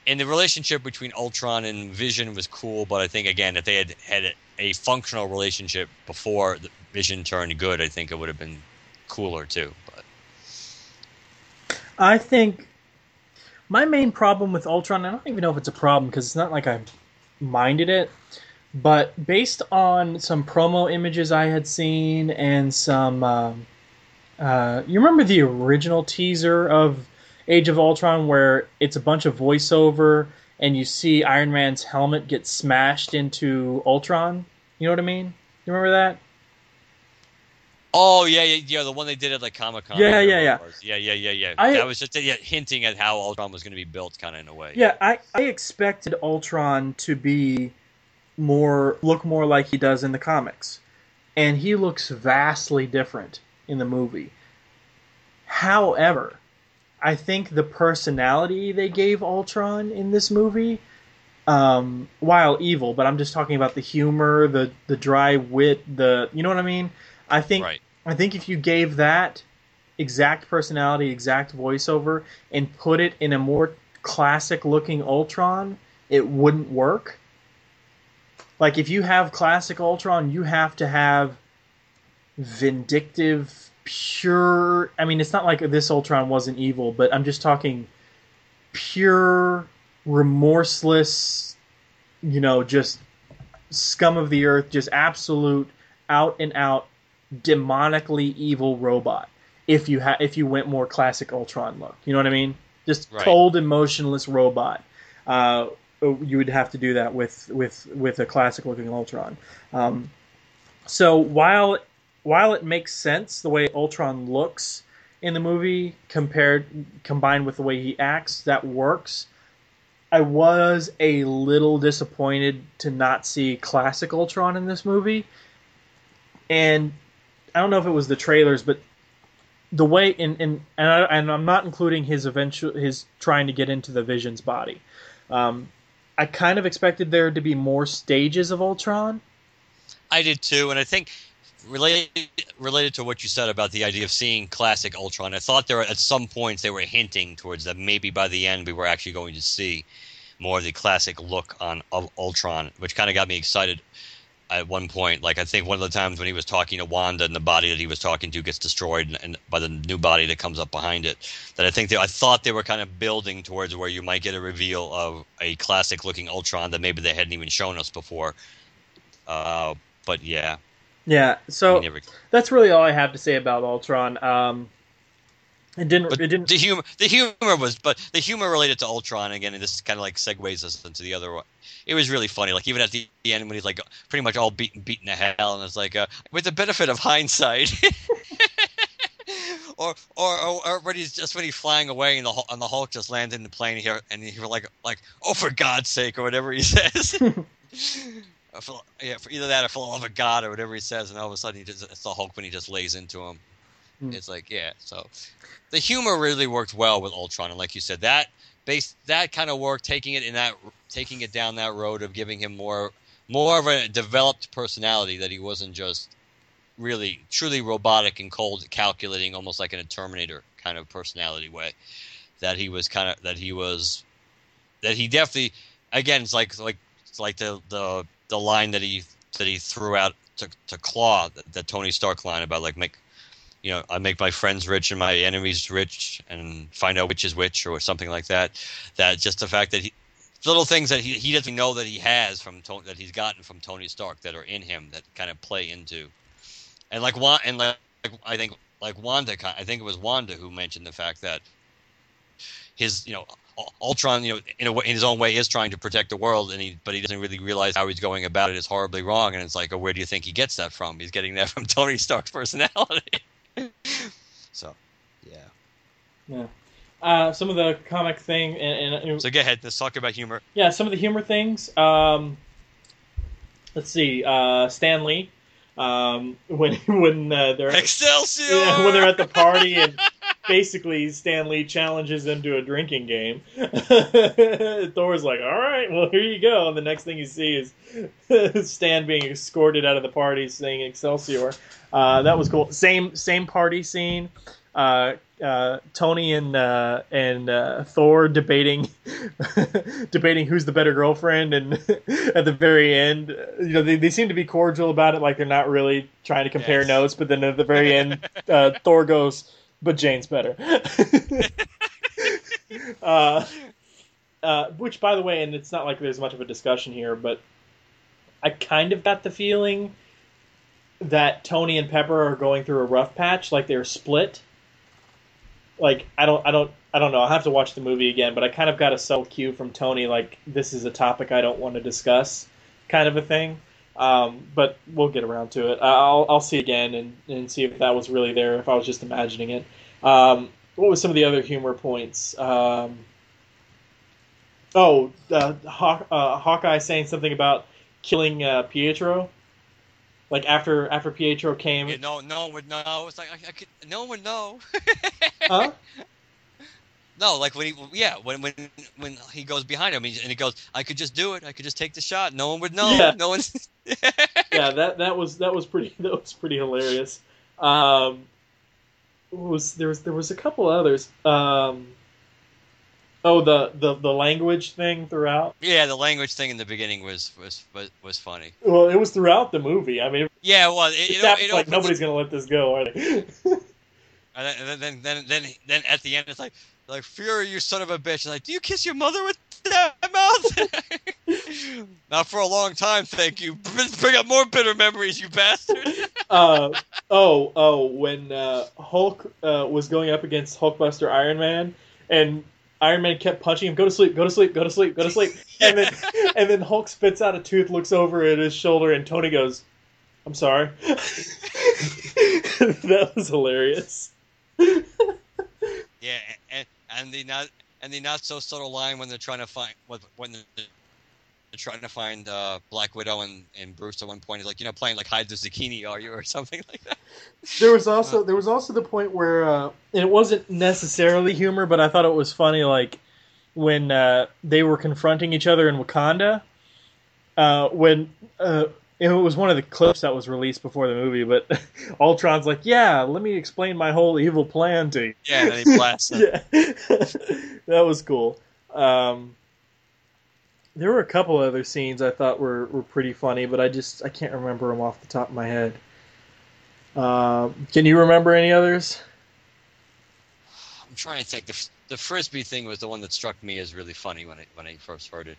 and the relationship between Ultron and Vision was cool, but I think again if they had had a, functional relationship before Vision turned good, I think it would have been cooler too. But I think my main problem with Ultron, I don't even know if it's a problem because it's not like I minded it, but based on some promo images I had seen and some, um, uh, you remember the original teaser of Age of Ultron where it's a bunch of voiceover and you see Iron Man's helmet get smashed into Ultron? You know what I mean? You remember that? oh yeah, yeah, yeah, the one they did at like Comic Con. Yeah, yeah, yeah. yeah, yeah, yeah, yeah. I- that was just yeah, hinting at how Ultron was going to be built, kind of in a way. Yeah, I, I expected Ultron to be more look more like he does in the comics. And he looks vastly different in the movie. However, I think the personality they gave Ultron in this movie, um, while evil, but I'm just talking about the humor, the the dry wit, the you know what I mean? I think Right. I think if you gave that exact personality, exact voiceover, and put it in a more classic looking Ultron, it wouldn't work. Like if you have classic Ultron, you have to have vindictive, pure. I mean, it's not like this Ultron wasn't evil, but I'm just talking pure, remorseless, you know, just scum of the earth, just absolute, out and out, demonically evil robot. If you ha- if you went more classic Ultron look, you know what I mean? Just Right. cold, emotionless robot. Uh, you would have to do that with with with a classic looking Ultron. Um, so while while it makes sense the way Ultron looks in the movie compared combined with the way he acts, that works. I was a little disappointed to not see classic Ultron in this movie. And I don't know if it was the trailers, but the way in, in and, I, and I'm not including his eventual his trying to get into the Vision's body. Um, I kind of expected there to be more stages of Ultron. I did too, and I think related related to what you said about the idea of seeing classic Ultron, I thought there were, at some points they were hinting towards that maybe by the end we were actually going to see more of the classic look on of Ultron, which kind of got me excited at one point. Like I think one of the times when he was talking to Wanda and the body that he was talking to gets destroyed and, and by the new body that comes up behind it, that I think they, I thought they were kind of building towards where you might get a reveal of a classic looking Ultron that maybe they hadn't even shown us before. Uh, but yeah, Yeah, so never- that's really all I have to say about Ultron. Um, it didn't. But it didn't. the humor, the humor was, but the humor related to Ultron again, and this kind of like segues us into the other one. It was really funny, like even at the end when he's like pretty much all beaten, beaten to hell, and it's like, uh, with the benefit of hindsight, or, or or or when he's just when he's flying away and the and the Hulk just lands in the plane here, and you're like like oh for God's sake or whatever he says. Or for, yeah, for either that or for the love of God or whatever he says, and all of a sudden he just it's the Hulk when he just lays into him. Hmm. It's like yeah, so the humor really worked well with Ultron, and like you said, that base that kind of work, taking it in that taking it down that road of giving him more more of a developed personality that he wasn't just really truly robotic and cold, calculating, almost like in a Terminator kind of personality way. That he was kind of that he was that he definitely again it's like like it's like the the the line that he that he threw out to to Klaw that, Tony Stark line about like make you know I make my friends rich and my enemies rich and find out which is which or something like that. That just the fact that he little things that he, he doesn't know that he has from Tony, that he's gotten from Tony Stark that are in him that kind of play into and like Wa- and like I think like Wanda I think it was Wanda who mentioned the fact that his you know Ultron you know in a way, in his own way is trying to protect the world and he but he doesn't really realize how he's going about it is horribly wrong and it's like oh, where do you think he gets that from he's getting that from Tony Stark's personality so yeah Yeah. Uh, some of the comic thing and, and so go ahead let's talk about humor yeah, some of the humor things. Um, let's see. Uh, Stan Lee. Um, when when uh, they're Excelsior yeah, when they're at the party and basically Stan Lee challenges them to a drinking game. Thor's like, "All right, well here you go." And the next thing you see is Stan being escorted out of the party, saying "Excelsior." Uh, that was cool. Same same party scene. Uh, uh, Tony and uh, and uh, Thor debating debating who's the better girlfriend, and at the very end, you know, they, they seem to be cordial about it, like they're not really trying to compare Yes. notes. But then at the very end, uh, Thor goes, "But Jane's better." uh, uh, which, by the way, and it's not like there's much of a discussion here, but I kind of got the feeling that Tony and Pepper are going through a rough patch, like they're split. Like I don't, I don't, I don't know. I'll have to watch the movie again, but I kind of got a subtle cue from Tony, like this is a topic I don't want to discuss, kind of a thing. Um, but we'll get around to it. I'll, I'll see again and, and see if that was really there, if I was just imagining it. Um, what was some of the other humor points? Um, oh, uh, Haw- uh, Hawkeye saying something about killing uh, Pietro. Like after after Pietro came, Yeah, no no one would know it's like I, I could no one would know huh? No, like when he, yeah, when when when he goes behind him and he goes, I could just do it. I could just take the shot. No one would know. Yeah. No one. yeah, that that was that was pretty that was pretty hilarious. Um, was there was there was a couple others. Um, oh, the, the the language thing throughout. yeah, the language thing in the beginning was was was, was funny. Well, it was throughout the movie. I mean, Yeah, well, it, it's it, it like nobody's gonna let this go, are they? And then, then then then then at the end, it's like like Fury, you son of a bitch. It's like, do you kiss your mother with that mouth? Not for a long time, thank you. Bring up more bitter memories, you bastard. uh, oh, oh, when uh, Hulk uh, was going up against Hulkbuster Iron Man, and Iron Man kept punching him, "Go to sleep, go to sleep, go to sleep, go to sleep," and then and then Hulk spits out a tooth, looks over at his shoulder, and Tony goes, "I'm sorry." that was hilarious. Yeah, and and the not and the not so subtle line when they're trying to find when they're trying to find uh, Black Widow and, and Bruce at one point. He's like, you know, playing like hide the zucchini, are you, or something like that. There was also there was also the point where uh, and it wasn't necessarily humor, but I thought it was funny, like when uh, they were confronting each other in Wakanda. Uh, when uh, it was one of the clips that was released before the movie, but Ultron's like, "Yeah, let me explain my whole evil plan to you." Yeah, and he blasts yeah, that was cool. Um, there were a couple other scenes I thought were, were pretty funny, but I just I can't remember them off the top of my head. Uh, can you remember any others? I'm trying to think. The, the frisbee thing was the one that struck me as really funny when I when I first heard it,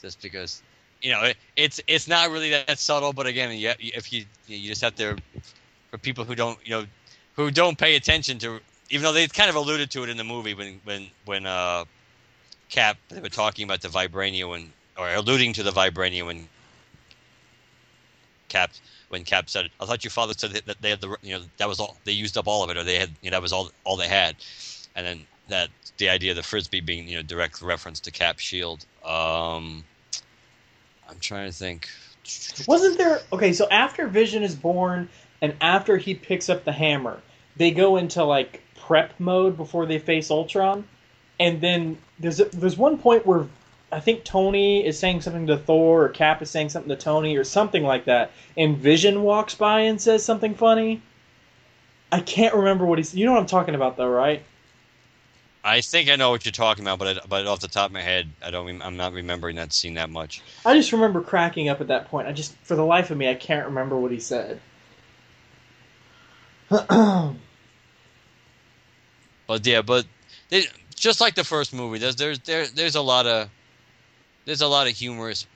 just because you know, it, it's it's not really that subtle, but again, you, if you you just have to for people who don't you know who don't pay attention to, even though they kind of alluded to it in the movie when when when uh, Cap they were talking about the vibranium and or alluding to the vibranium and Cap when Cap said, "I thought your father said that they had the you know that was all they used up all of it, or they had you know that was all all they had," and then that the idea of the frisbee being you know direct reference to Cap shield. Um, I'm trying to think. Wasn't there okay? So after Vision is born and after he picks up the hammer, they go into like prep mode before they face Ultron, and then there's a, there's one point where I think Tony is saying something to Thor or Cap is saying something to Tony or something like that, and Vision walks by and says something funny. I can't remember what he's. You know what I'm talking about, though, right? I think I know what you're talking about, but I, but off the top of my head, I don't. I'm not remembering that scene that much. I just remember cracking up at that point. I just, for the life of me, I can't remember what he said. but yeah, but they, just like the first movie, there's there's there, there's a lot of there's a lot of humorous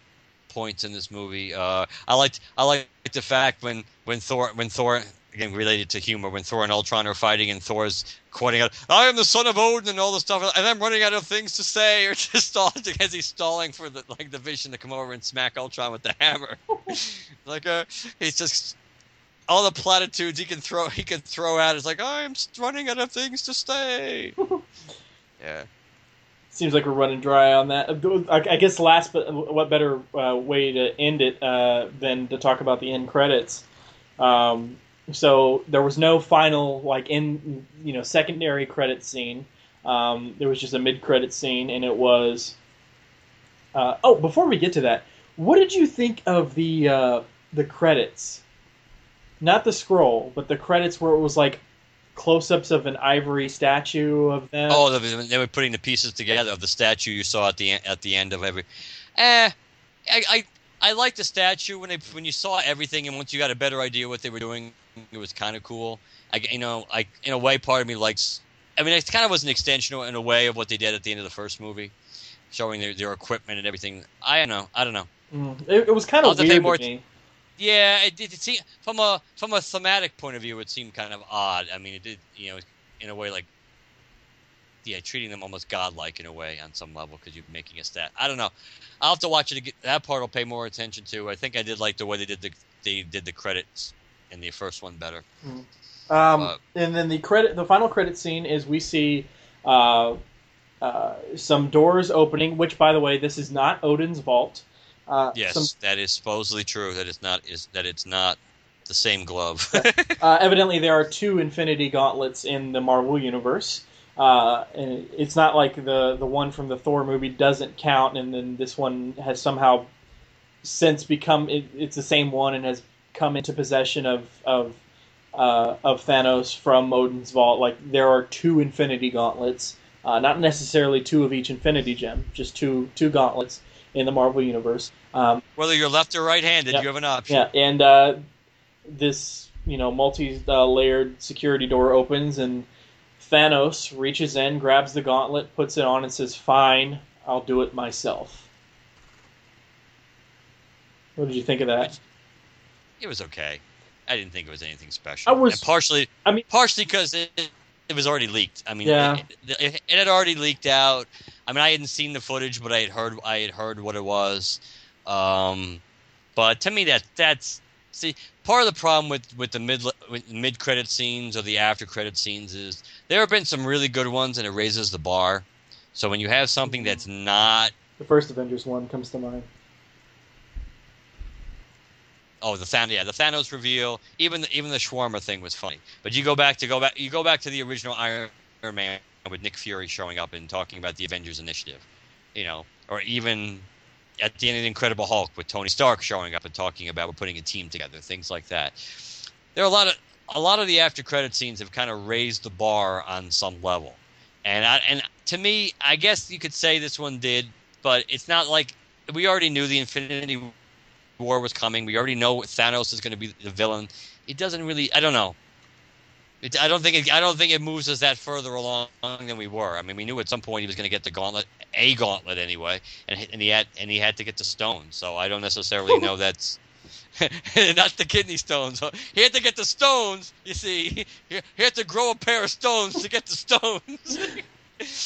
points in this movie. Uh, I liked I like the fact when when Thor when Thor again related to humor when Thor and Ultron are fighting and Thor's quoting out, "I am the son of Odin" and all this stuff, and I'm running out of things to say, or just stalling as he's stalling for the like the Vision to come over and smack Ultron with the hammer. like uh, he's just all the platitudes he can throw he can throw out is like, "I'm running out of things to say." yeah. Seems like we're running dry on that. I guess last, but what better uh, way to end it uh, than to talk about the end credits? Um, so there was no final like in you know secondary credit scene. Um, there was just a mid credit scene, and it was. Uh, oh, before we get to that, what did you think of the uh, the credits? Not the scroll, but the credits where it was like close-ups of an ivory statue of them. Oh, they were putting the pieces together of the statue you saw at the at the end of every. Eh, I, I I like the statue when they when you saw everything and once you got a better idea what they were doing, it was kind of cool. I you know I in a way part of me likes. I mean, it kind of was an extension in a way of what they did at the end of the first movie, showing their, their equipment and everything. I don't know. I don't know. Mm, it, it, was kind of weird more. Yeah, it, it, it seemed from a from a thematic point of view, it seemed kind of odd. I mean, it did you know in a way like yeah, treating them almost godlike in a way on some level because you're making a stat. I don't know. I'll have to watch it. Again. That part I'll pay more attention to. I think I did like the way they did the they did the credits in the first one better. Mm-hmm. Um, uh, and then the credit, the final credit scene is we see uh, uh, some doors opening. Which, by the way, this is not Odin's vault. Uh, yes, some, that is supposedly true. That it's not is that it's not the same glove. Uh, evidently, there are two Infinity Gauntlets in the Marvel universe. Uh, and it's not like the the one from the Thor movie doesn't count, and then this one has somehow since become it, it's the same one and has come into possession of of uh, of Thanos from Odin's vault. Like there are two Infinity Gauntlets, uh, not necessarily two of each Infinity Gem, just two two gauntlets in the Marvel universe. Um, Whether you're left or right-handed, yeah, you have an option. Yeah, and uh, this you know multi-layered security door opens and Thanos reaches in, grabs the gauntlet, puts it on, and says, Fine, I'll do it myself. What did you think of that? It was okay. I didn't think it was anything special. I was and partially. I mean, partially because it, it was already leaked. I mean, yeah. it, it, it, had already leaked out. I mean, I hadn't seen the footage, but I had heard. I had heard what it was. Um, but to me, that that's see part of the problem with with the mid mid credit scenes or the after credit scenes is there have been some really good ones and it raises the bar. So when you have something that's not The first Avengers one comes to mind. oh the Thanos yeah the Thanos reveal even the, even the shawarma thing was funny. But you go back to go back you go back to the original Iron Man with Nick Fury showing up and talking about the Avengers Initiative, you know, or even at the end of the Incredible Hulk with Tony Stark showing up and talking about putting a team together, things like that. There are a lot of a lot of the after credit scenes have kind of raised the bar on some level, and I, and to me, I guess you could say this one did, but it's not like we already knew the Infinity War was coming. We already know Thanos is going to be the villain. It doesn't really. I don't know. It, I don't think it, I don't think it moves us that further along than we were. I mean, we knew at some point he was going to get the gauntlet, a gauntlet anyway, and and he had and he had to get the stone. So I don't necessarily know that's not the kidney stones. He had to get the stones. You see, he had to grow a pair of stones to get the stones.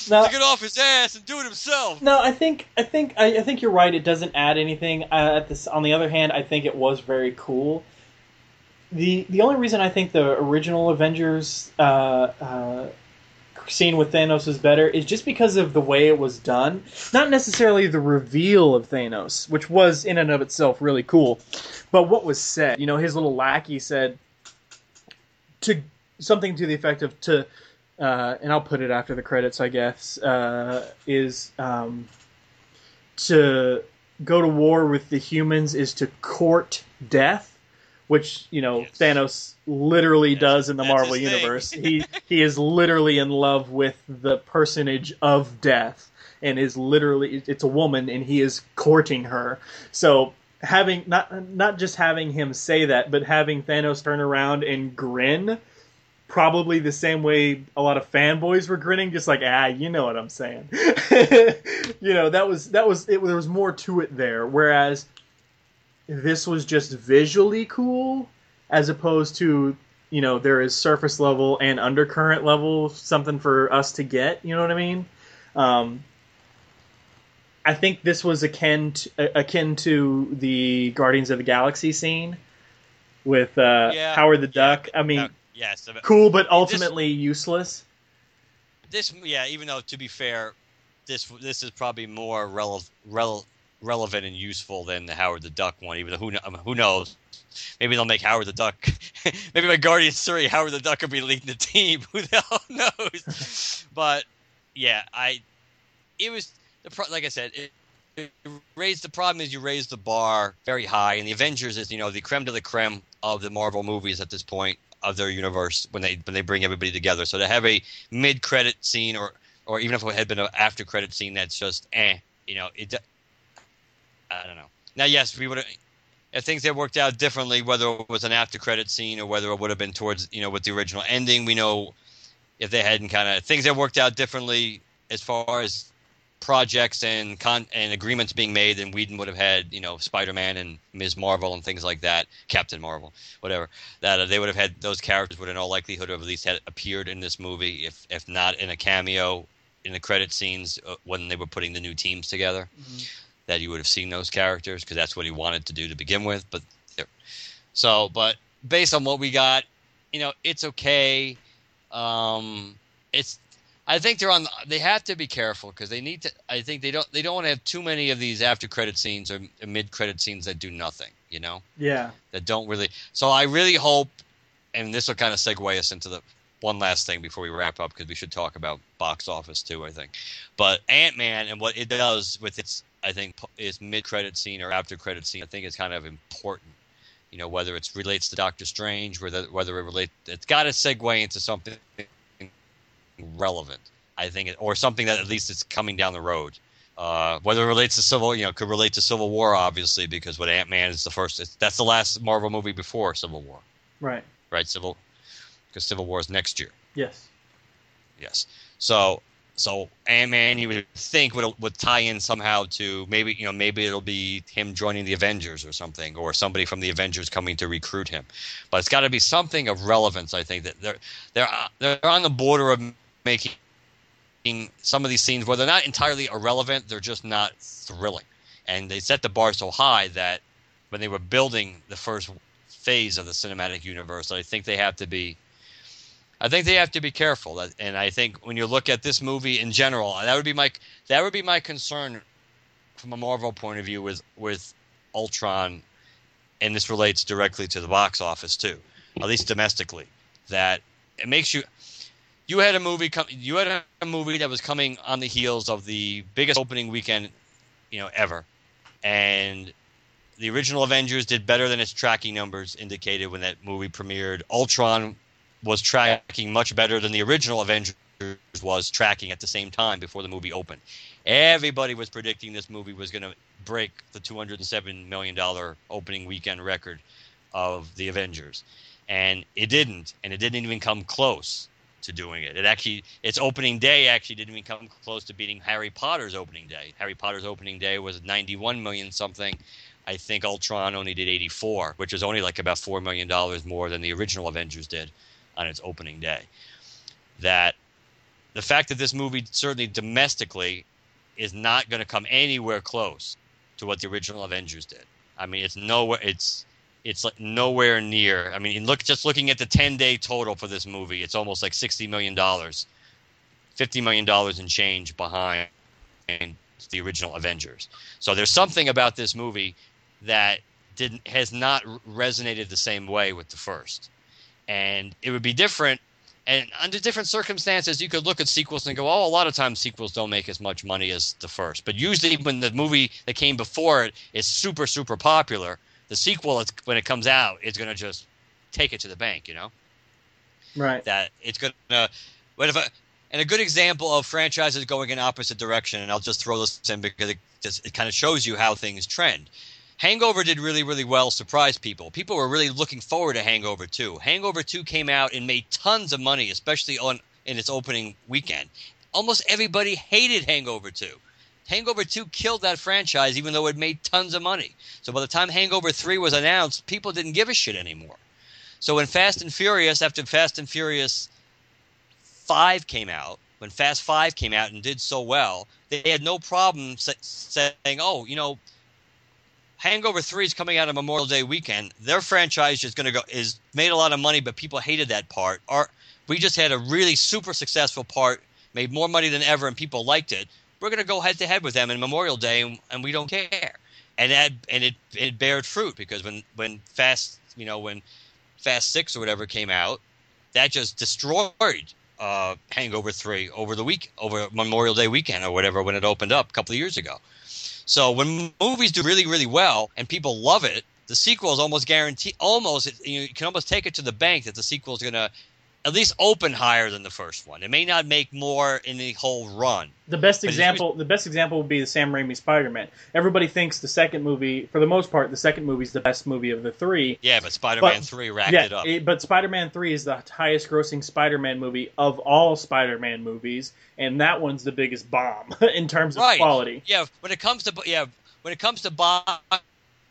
Now, to get off his ass and do it himself. No, I think I think I, I think you're right. It doesn't add anything. Uh, at this, on the other hand, I think it was very cool. The The only reason I think the original Avengers uh, uh, scene with Thanos is better is just because of the way it was done. Not necessarily the reveal of Thanos, which was in and of itself really cool, but what was said. You know, his little lackey said to something to the effect of to uh, and I'll put it after the credits, I guess, uh, is um, to go to war with the humans is to court death, which you know Yes. Thanos literally Yes, does in the that's Marvel universe. he he is literally in love with the personage of death, and is literally it's a woman, and he is courting her. So having not not just having him say that, but having Thanos turn around and grin probably the same way a lot of fanboys were grinning, just like ah, you know what I'm saying. you know that was that was it. There was more to it there, whereas this was just visually cool, as opposed to you know there is surface level and undercurrent level something for us to get. You know what I mean? Um, I think this was akin to, akin to the Guardians of the Galaxy scene with uh, Yeah, Howard the yeah, Duck. I mean, Uh, yes, cool, but ultimately useless. this yeah. Even though to be fair, this this is probably more rele- rele- relevant and useful than the Howard the Duck one. Even though who who knows? Maybe they'll make Howard the Duck. maybe my Guardians Three, Howard the Duck will be leading the team. Who the hell knows? but yeah, I it was the like I said. It, it raised the problem is you raise the bar very high, and the Avengers is you know the creme de la creme of the Marvel movies at this point of their universe when they when they bring everybody together. So to have a mid credit scene or or even if it had been an after credit scene that's just eh, you know it. I don't know. Now yes, we would have. If things had worked out differently, whether it was an after credit scene or whether it would have been towards you know with the original ending, we know if they hadn't kind of things had worked out differently as far as projects and con and agreements being made, then Whedon would have had you know Spider Man and Ms. Marvel and things like that, Captain Marvel, whatever. That uh, they would have had those characters would in all likelihood have at least had appeared in this movie, if if not in a cameo in the credit scenes uh, when they were putting the new teams together. That you would have seen those characters because that's what he wanted to do to begin with. But so, but based on what we got, you know, it's okay. Um, it's I think they're on. They have to be careful because they need to. I think they don't. They don't want to have too many of these after credit scenes or mid credit scenes that do nothing. You know, Yeah. that don't really. So I really hope, and this will kind of segue us into the one last thing before we wrap up because we should talk about box office too. I think, but Ant Man and what it does with its, I think, is mid credit scene or after credit scene. I think is kind of important. You know, whether it relates to Doctor Strange, whether whether it relates, it's got to segue into something relevant. I think, it, or something that at least is coming down the road. Uh, whether it relates to Civil, you know, could relate to Civil War, obviously, because what Ant Man is the first. It's, that's the last Marvel movie before Civil War, Right. right? Civil, because Civil War is next year. Yes. Yes. So, so Ant Man, you would think would would tie in somehow to maybe you know maybe it'll be him joining the Avengers or something, or somebody from the Avengers coming to recruit him. But it's got to be something of relevance. I think that they're they're they're on the border of making some of these scenes where they're not entirely irrelevant, they're just not thrilling, and they set the bar so high that when they were building the first phase of the cinematic universe, I think they have to be I think they have to be careful, and I think when you look at this movie in general, that would be my that would be my concern from a Marvel point of view with with Ultron, and this relates directly to the box office too, at least domestically. That it makes you you had a movie come you had a movie that was coming on the heels of the biggest opening weekend you know ever and the original avengers did better than its tracking numbers indicated when that movie premiered ultron was tracking much better than the original avengers was tracking at the same time before the movie opened everybody was predicting this movie was going to break the 207 million dollar opening weekend record of the avengers and it didn't and it didn't even come close to doing it. It actually its opening day actually didn't even come close to beating Harry Potter's opening day. Harry Potter's opening day was 91 million something. I think Ultron only did 84, which is only like about 4 million dollars more than the original Avengers did on its opening day. That the fact that this movie certainly domestically is not going to come anywhere close to what the original Avengers did. I mean, it's nowhere it's it's like nowhere near. I mean, look just looking at the 10 day total for this movie, it's almost like 60 million dollars, 50 million dollars in change behind the original Avengers. So there's something about this movie that didn't has not resonated the same way with the first. And it would be different. And under different circumstances you could look at sequels and go, "Oh, a lot of times sequels don't make as much money as the first." But usually when the movie that came before it is super super popular, the sequel when it comes out is going to just take it to the bank you know? Right. That it's going to but if I, and a good example of franchises going in opposite direction and i'll just throw this in because it just it kind of shows you how things trend Hangover did really, really well, surprised people. People were really looking forward to Hangover 2. Hangover 2 came out and made tons of money, especially on in its opening weekend. Almost everybody hated Hangover 2. Hangover 2 killed that franchise, even though it made tons of money. So by the time Hangover 3 was announced, people didn't give a shit anymore. So when Fast and Furious, after Fast and Furious 5 came out, when Fast 5 came out and did so well, they had no problem saying, oh, you know, Hangover 3 is coming out on Memorial Day weekend. Their franchise is going to go is made a lot of money, but people hated that part. Our, we just had a really super successful part, made more money than ever, and people liked it we're going to go head to head with them in Memorial Day, and, and we don't care. And that and it it bared fruit because when when Fast you know when Fast Six or whatever came out, that just destroyed uh, Hangover Three over the week over Memorial Day weekend or whatever when it opened up a couple of years ago. So when movies do really really well and people love it, the sequel is almost guaranteed. Almost you know, you can almost take it to the bank that the sequel is going to at least open higher than the first one. It may not make more in the whole run. The best example, the best example would be the Sam Raimi Spider-Man. Everybody thinks the second movie, for the most part, the second movie is the best movie of the three. Yeah, but Spider-Man but, three racked yeah, it up. It, but Spider-Man three is the highest-grossing Spider-Man movie of all Spider-Man movies, and that one's the biggest bomb in terms of right. quality. Yeah, when it comes to yeah, when it comes to box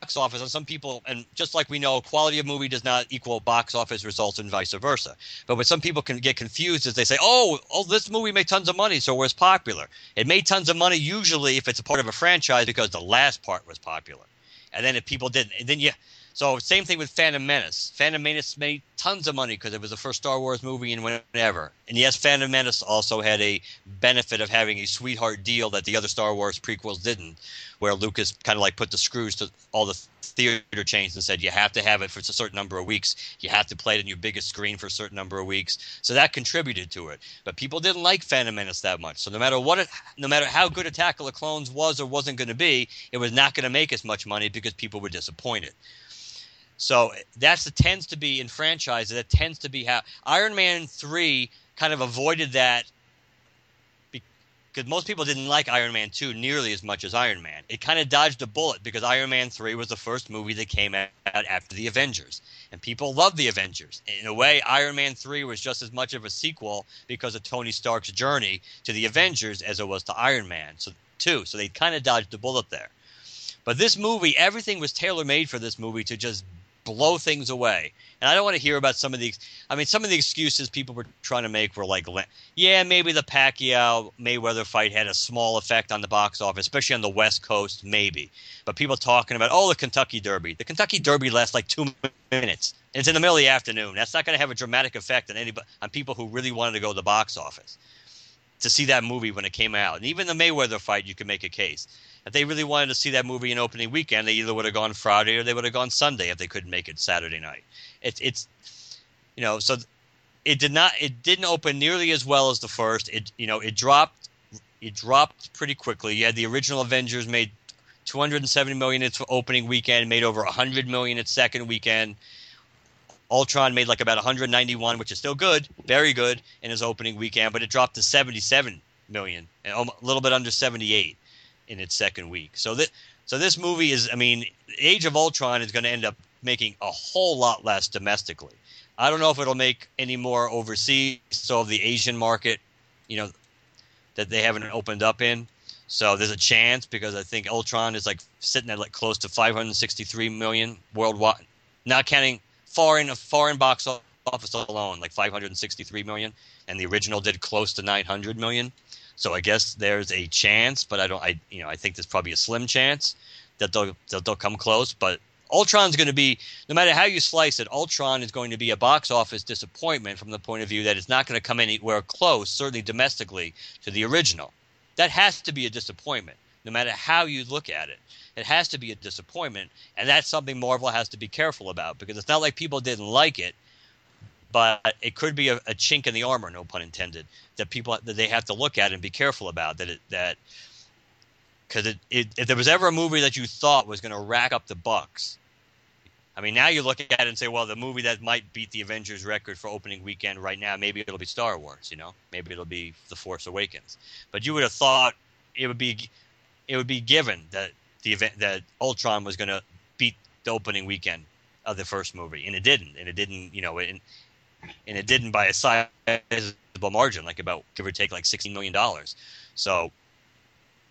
box office and some people and just like we know quality of movie does not equal box office results and vice versa. But what some people can get confused is they say oh oh this movie made tons of money so it was popular. It made tons of money usually if it's a part of a franchise because the last part was popular. And then if people didn't and then you so same thing with Phantom Menace. Phantom Menace made tons of money because it was the first Star Wars movie in whenever. And yes, Phantom Menace also had a benefit of having a sweetheart deal that the other Star Wars prequels didn't, where Lucas kind of like put the screws to all the theater chains and said you have to have it for a certain number of weeks. You have to play it in your biggest screen for a certain number of weeks. So that contributed to it. But people didn't like Phantom Menace that much. So no matter what, it, no matter how good Attack of the Clones was or wasn't going to be, it was not going to make as much money because people were disappointed. So that's the tends to be in franchises. That tends to be how Iron Man three kind of avoided that because most people didn't like Iron Man 2 nearly as much as Iron Man. It kind of dodged a bullet because Iron Man 3 was the first movie that came out after the Avengers. And people loved the Avengers. In a way, Iron Man 3 was just as much of a sequel because of Tony Stark's journey to the Avengers as it was to Iron Man so, 2. So they kind of dodged a bullet there. But this movie, everything was tailor made for this movie to just blow things away. And I don't want to hear about some of the. I mean, some of the excuses people were trying to make were like, yeah, maybe the Pacquiao Mayweather fight had a small effect on the box office, especially on the West Coast, maybe. But people talking about, oh, the Kentucky Derby. The Kentucky Derby lasts like two minutes. it's in the middle of the afternoon. That's not going to have a dramatic effect on anybody on people who really wanted to go to the box office to see that movie when it came out. And even the Mayweather fight, you could make a case. If they really wanted to see that movie in opening weekend, they either would have gone Friday or they would have gone Sunday if they couldn't make it Saturday night. It's it's you know so it did not it didn't open nearly as well as the first. It you know it dropped it dropped pretty quickly. You had the original Avengers made 270 million its opening weekend, made over 100 million its second weekend. Ultron made like about 191, which is still good, very good in his opening weekend, but it dropped to 77 million, a little bit under 78 in its second week. So that so this movie is, I mean, Age of Ultron is going to end up making a whole lot less domestically. I don't know if it'll make any more overseas, so the Asian market, you know, that they haven't opened up in. So there's a chance because I think Ultron is like sitting at like close to 563 million worldwide, not counting foreign foreign box office alone, like 563 million, and the original did close to 900 million. So I guess there's a chance, but I don't. I you know I think there's probably a slim chance that they'll that they'll come close. But Ultron's going to be no matter how you slice it, Ultron is going to be a box office disappointment from the point of view that it's not going to come anywhere close, certainly domestically, to the original. That has to be a disappointment, no matter how you look at it. It has to be a disappointment, and that's something Marvel has to be careful about because it's not like people didn't like it but it could be a, a, chink in the armor, no pun intended, that people that they have to look at and be careful about. That it, that because if there was ever a movie that you thought was going to rack up the bucks, I mean, now you look at it and say, well, the movie that might beat the Avengers record for opening weekend right now, maybe it'll be Star Wars, you know, maybe it'll be The Force Awakens. But you would have thought it would be it would be given that the event that Ultron was going to beat the opening weekend of the first movie, and it didn't, and it didn't, you know, and and it didn't by a sizable margin, like about give or take like sixteen million dollars. So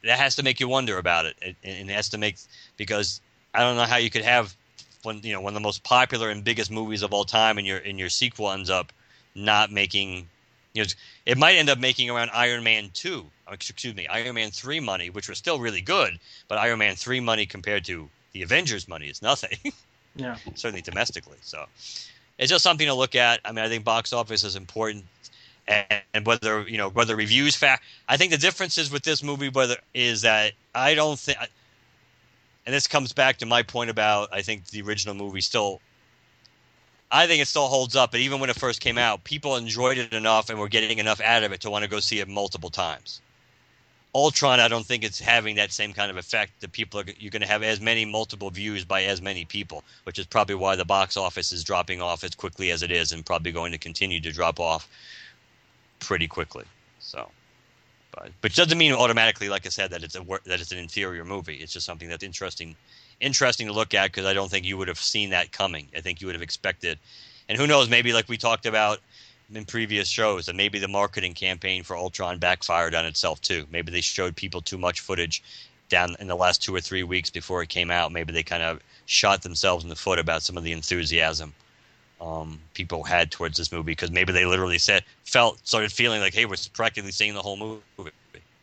that has to make you wonder about it, and it has to make because I don't know how you could have one you know one of the most popular and biggest movies of all time, and your and your sequel ends up not making you know it might end up making around Iron Man two, uh, excuse me, Iron Man three money, which was still really good, but Iron Man three money compared to the Avengers money is nothing. yeah, certainly domestically. So it's just something to look at. I mean, I think box office is important, and, and whether you know whether reviews fact. I think the difference is with this movie whether is that I don't think, and this comes back to my point about I think the original movie still. I think it still holds up, but even when it first came out, people enjoyed it enough and were getting enough out of it to want to go see it multiple times. Ultron, I don't think it's having that same kind of effect that people are you're going to have as many multiple views by as many people, which is probably why the box office is dropping off as quickly as it is, and probably going to continue to drop off pretty quickly. So, but which doesn't mean automatically, like I said, that it's a that it's an inferior movie. It's just something that's interesting interesting to look at because I don't think you would have seen that coming. I think you would have expected, and who knows, maybe like we talked about in previous shows and maybe the marketing campaign for Ultron backfired on itself too. Maybe they showed people too much footage down in the last two or three weeks before it came out. Maybe they kind of shot themselves in the foot about some of the enthusiasm um, people had towards this movie because maybe they literally said felt started feeling like, hey, we're practically seeing the whole movie,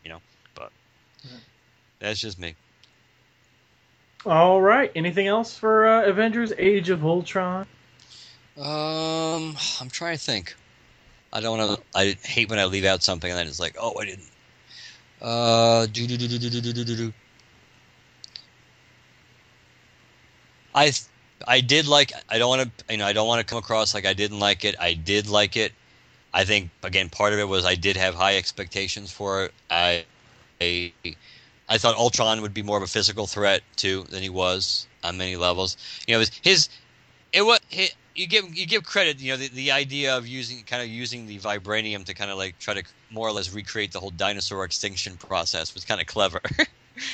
you know. But that's just me. All right. Anything else for uh, Avengers: Age of Ultron? Um, I'm trying to think. I don't want to. I hate when I leave out something and then it's like, oh, I didn't. Uh, do do do do do do do do do. I I did like. I don't want to. You know, I don't want to come across like I didn't like it. I did like it. I think again, part of it was I did have high expectations for it. I, I, I thought Ultron would be more of a physical threat too than he was on many levels. You know, his, it was his, you give you give credit. You know, the, the idea of using kind of using the vibranium to kind of like try to more or less recreate the whole dinosaur extinction process was kind of clever.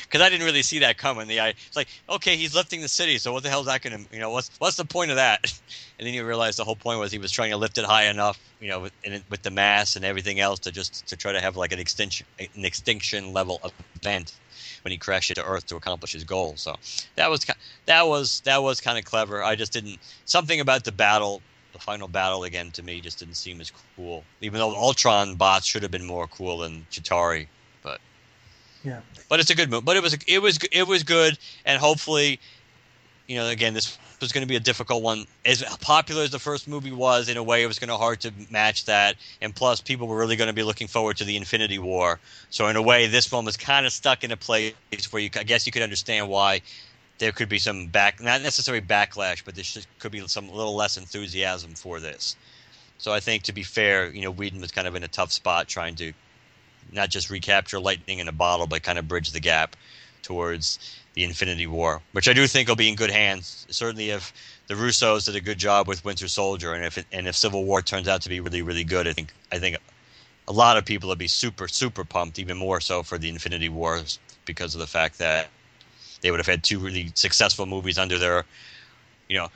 Because I didn't really see that coming. The it's like, okay, he's lifting the city, so what the hell is that going to, you know, what's what's the point of that? And then you realize the whole point was he was trying to lift it high enough, you know, with, with the mass and everything else to just to try to have like an extinction an extinction level event when he crashed into Earth to accomplish his goal. So that was that was that was kind of clever. I just didn't something about the battle, the final battle again to me just didn't seem as cool. Even though Ultron bots should have been more cool than Chitauri, but yeah. But it's a good move. But it was it was it was good, and hopefully you know, again, this was going to be a difficult one. As popular as the first movie was, in a way, it was going to hard to match that. And plus, people were really going to be looking forward to the Infinity War. So in a way, this one was kind of stuck in a place where you, I guess, you could understand why there could be some back, not necessarily backlash, but there could be some little less enthusiasm for this. So I think, to be fair, you know, Whedon was kind of in a tough spot trying to not just recapture lightning in a bottle, but kind of bridge the gap towards the Infinity War, which I do think will be in good hands. Certainly, if the Russos did a good job with Winter Soldier, and if it, and if Civil War turns out to be really really good, I think I think a lot of people would be super super pumped, even more so for the Infinity Wars because of the fact that they would have had two really successful movies under their, you know,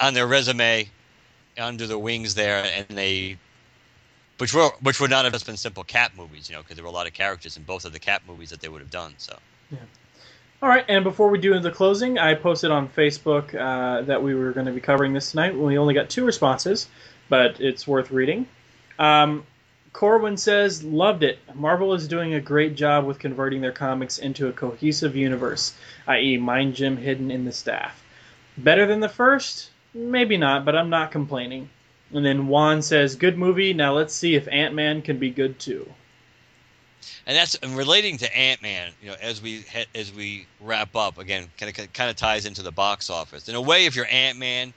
on their resume, under their wings there, and they. Which were which would not have just been simple Cap movies, you know, because there were a lot of characters in both of the Cap movies that they would have done. So, yeah. All right, and before we do the closing, I posted on Facebook uh, that we were going to be covering this tonight. We only got two responses, but it's worth reading. Um, Corwin says, Loved it. Marvel is doing a great job with converting their comics into a cohesive universe, i.e., Mind Gem hidden in the staff. Better than the first? Maybe not, but I'm not complaining. And then Juan says, Good movie. Now let's see if Ant Man can be good too and that's and relating to Ant Man. You know, as we as we wrap up again, kind of kind of ties into the box office. In a way, if you're Ant Man,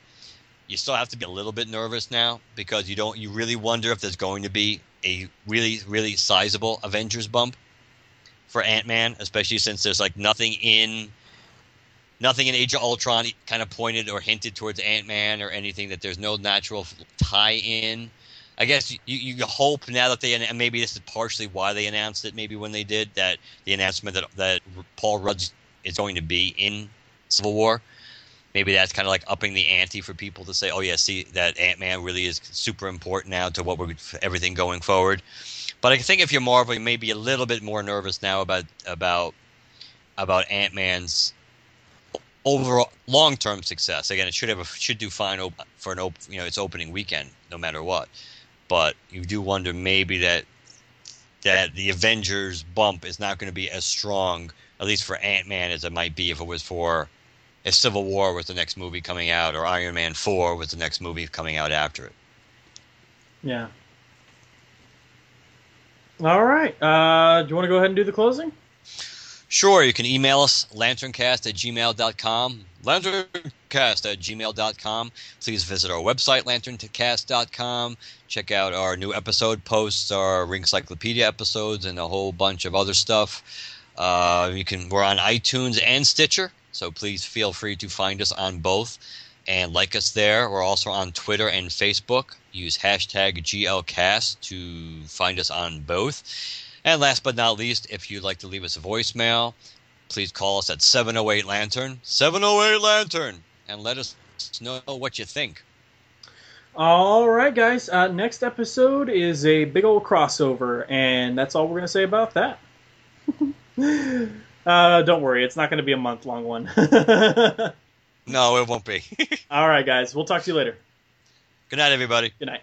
you still have to be a little bit nervous now because you don't you really wonder if there's going to be a really really sizable Avengers bump for Ant Man, especially since there's like nothing in nothing in Age of Ultron kind of pointed or hinted towards Ant Man or anything that there's no natural tie in I guess you, you hope now that they and maybe this is partially why they announced it. Maybe when they did that, the announcement that that Paul Rudd is going to be in Civil War. Maybe that's kind of like upping the ante for people to say, "Oh yeah, see that Ant Man really is super important now to what we're everything going forward." But I think if you're Marvel, you may be a little bit more nervous now about about about Ant Man's overall long term success. Again, it should have a, should do fine op- for an op- you know its opening weekend, no matter what but you do wonder maybe that that the Avengers bump is not going to be as strong, at least for Ant Man, as it might be if it was for if Civil War was the next movie coming out, or Iron Man Four was the next movie coming out after it. Yeah. All right. Uh, do you want to go ahead and do the closing? Sure. You can email us, lanterncast at gmail.com. Lanterncast at gmail.com. Please visit our website, lanterncast.com. Check out our new episode posts, our Ringcyclopedia episodes, and a whole bunch of other stuff. Uh, you can we're on iTunes and Stitcher, so please feel free to find us on both and like us there. We're also on Twitter and Facebook. Use hashtag GLCast to find us on both. And last but not least, if you'd like to leave us a voicemail, please call us at 708 Lantern, 708 Lantern, and let us know what you think. All right, guys. Uh, next episode is a big old crossover, and that's all we're going to say about that. uh, don't worry, it's not going to be a month long one. no, it won't be. all right, guys. We'll talk to you later. Good night, everybody. Good night.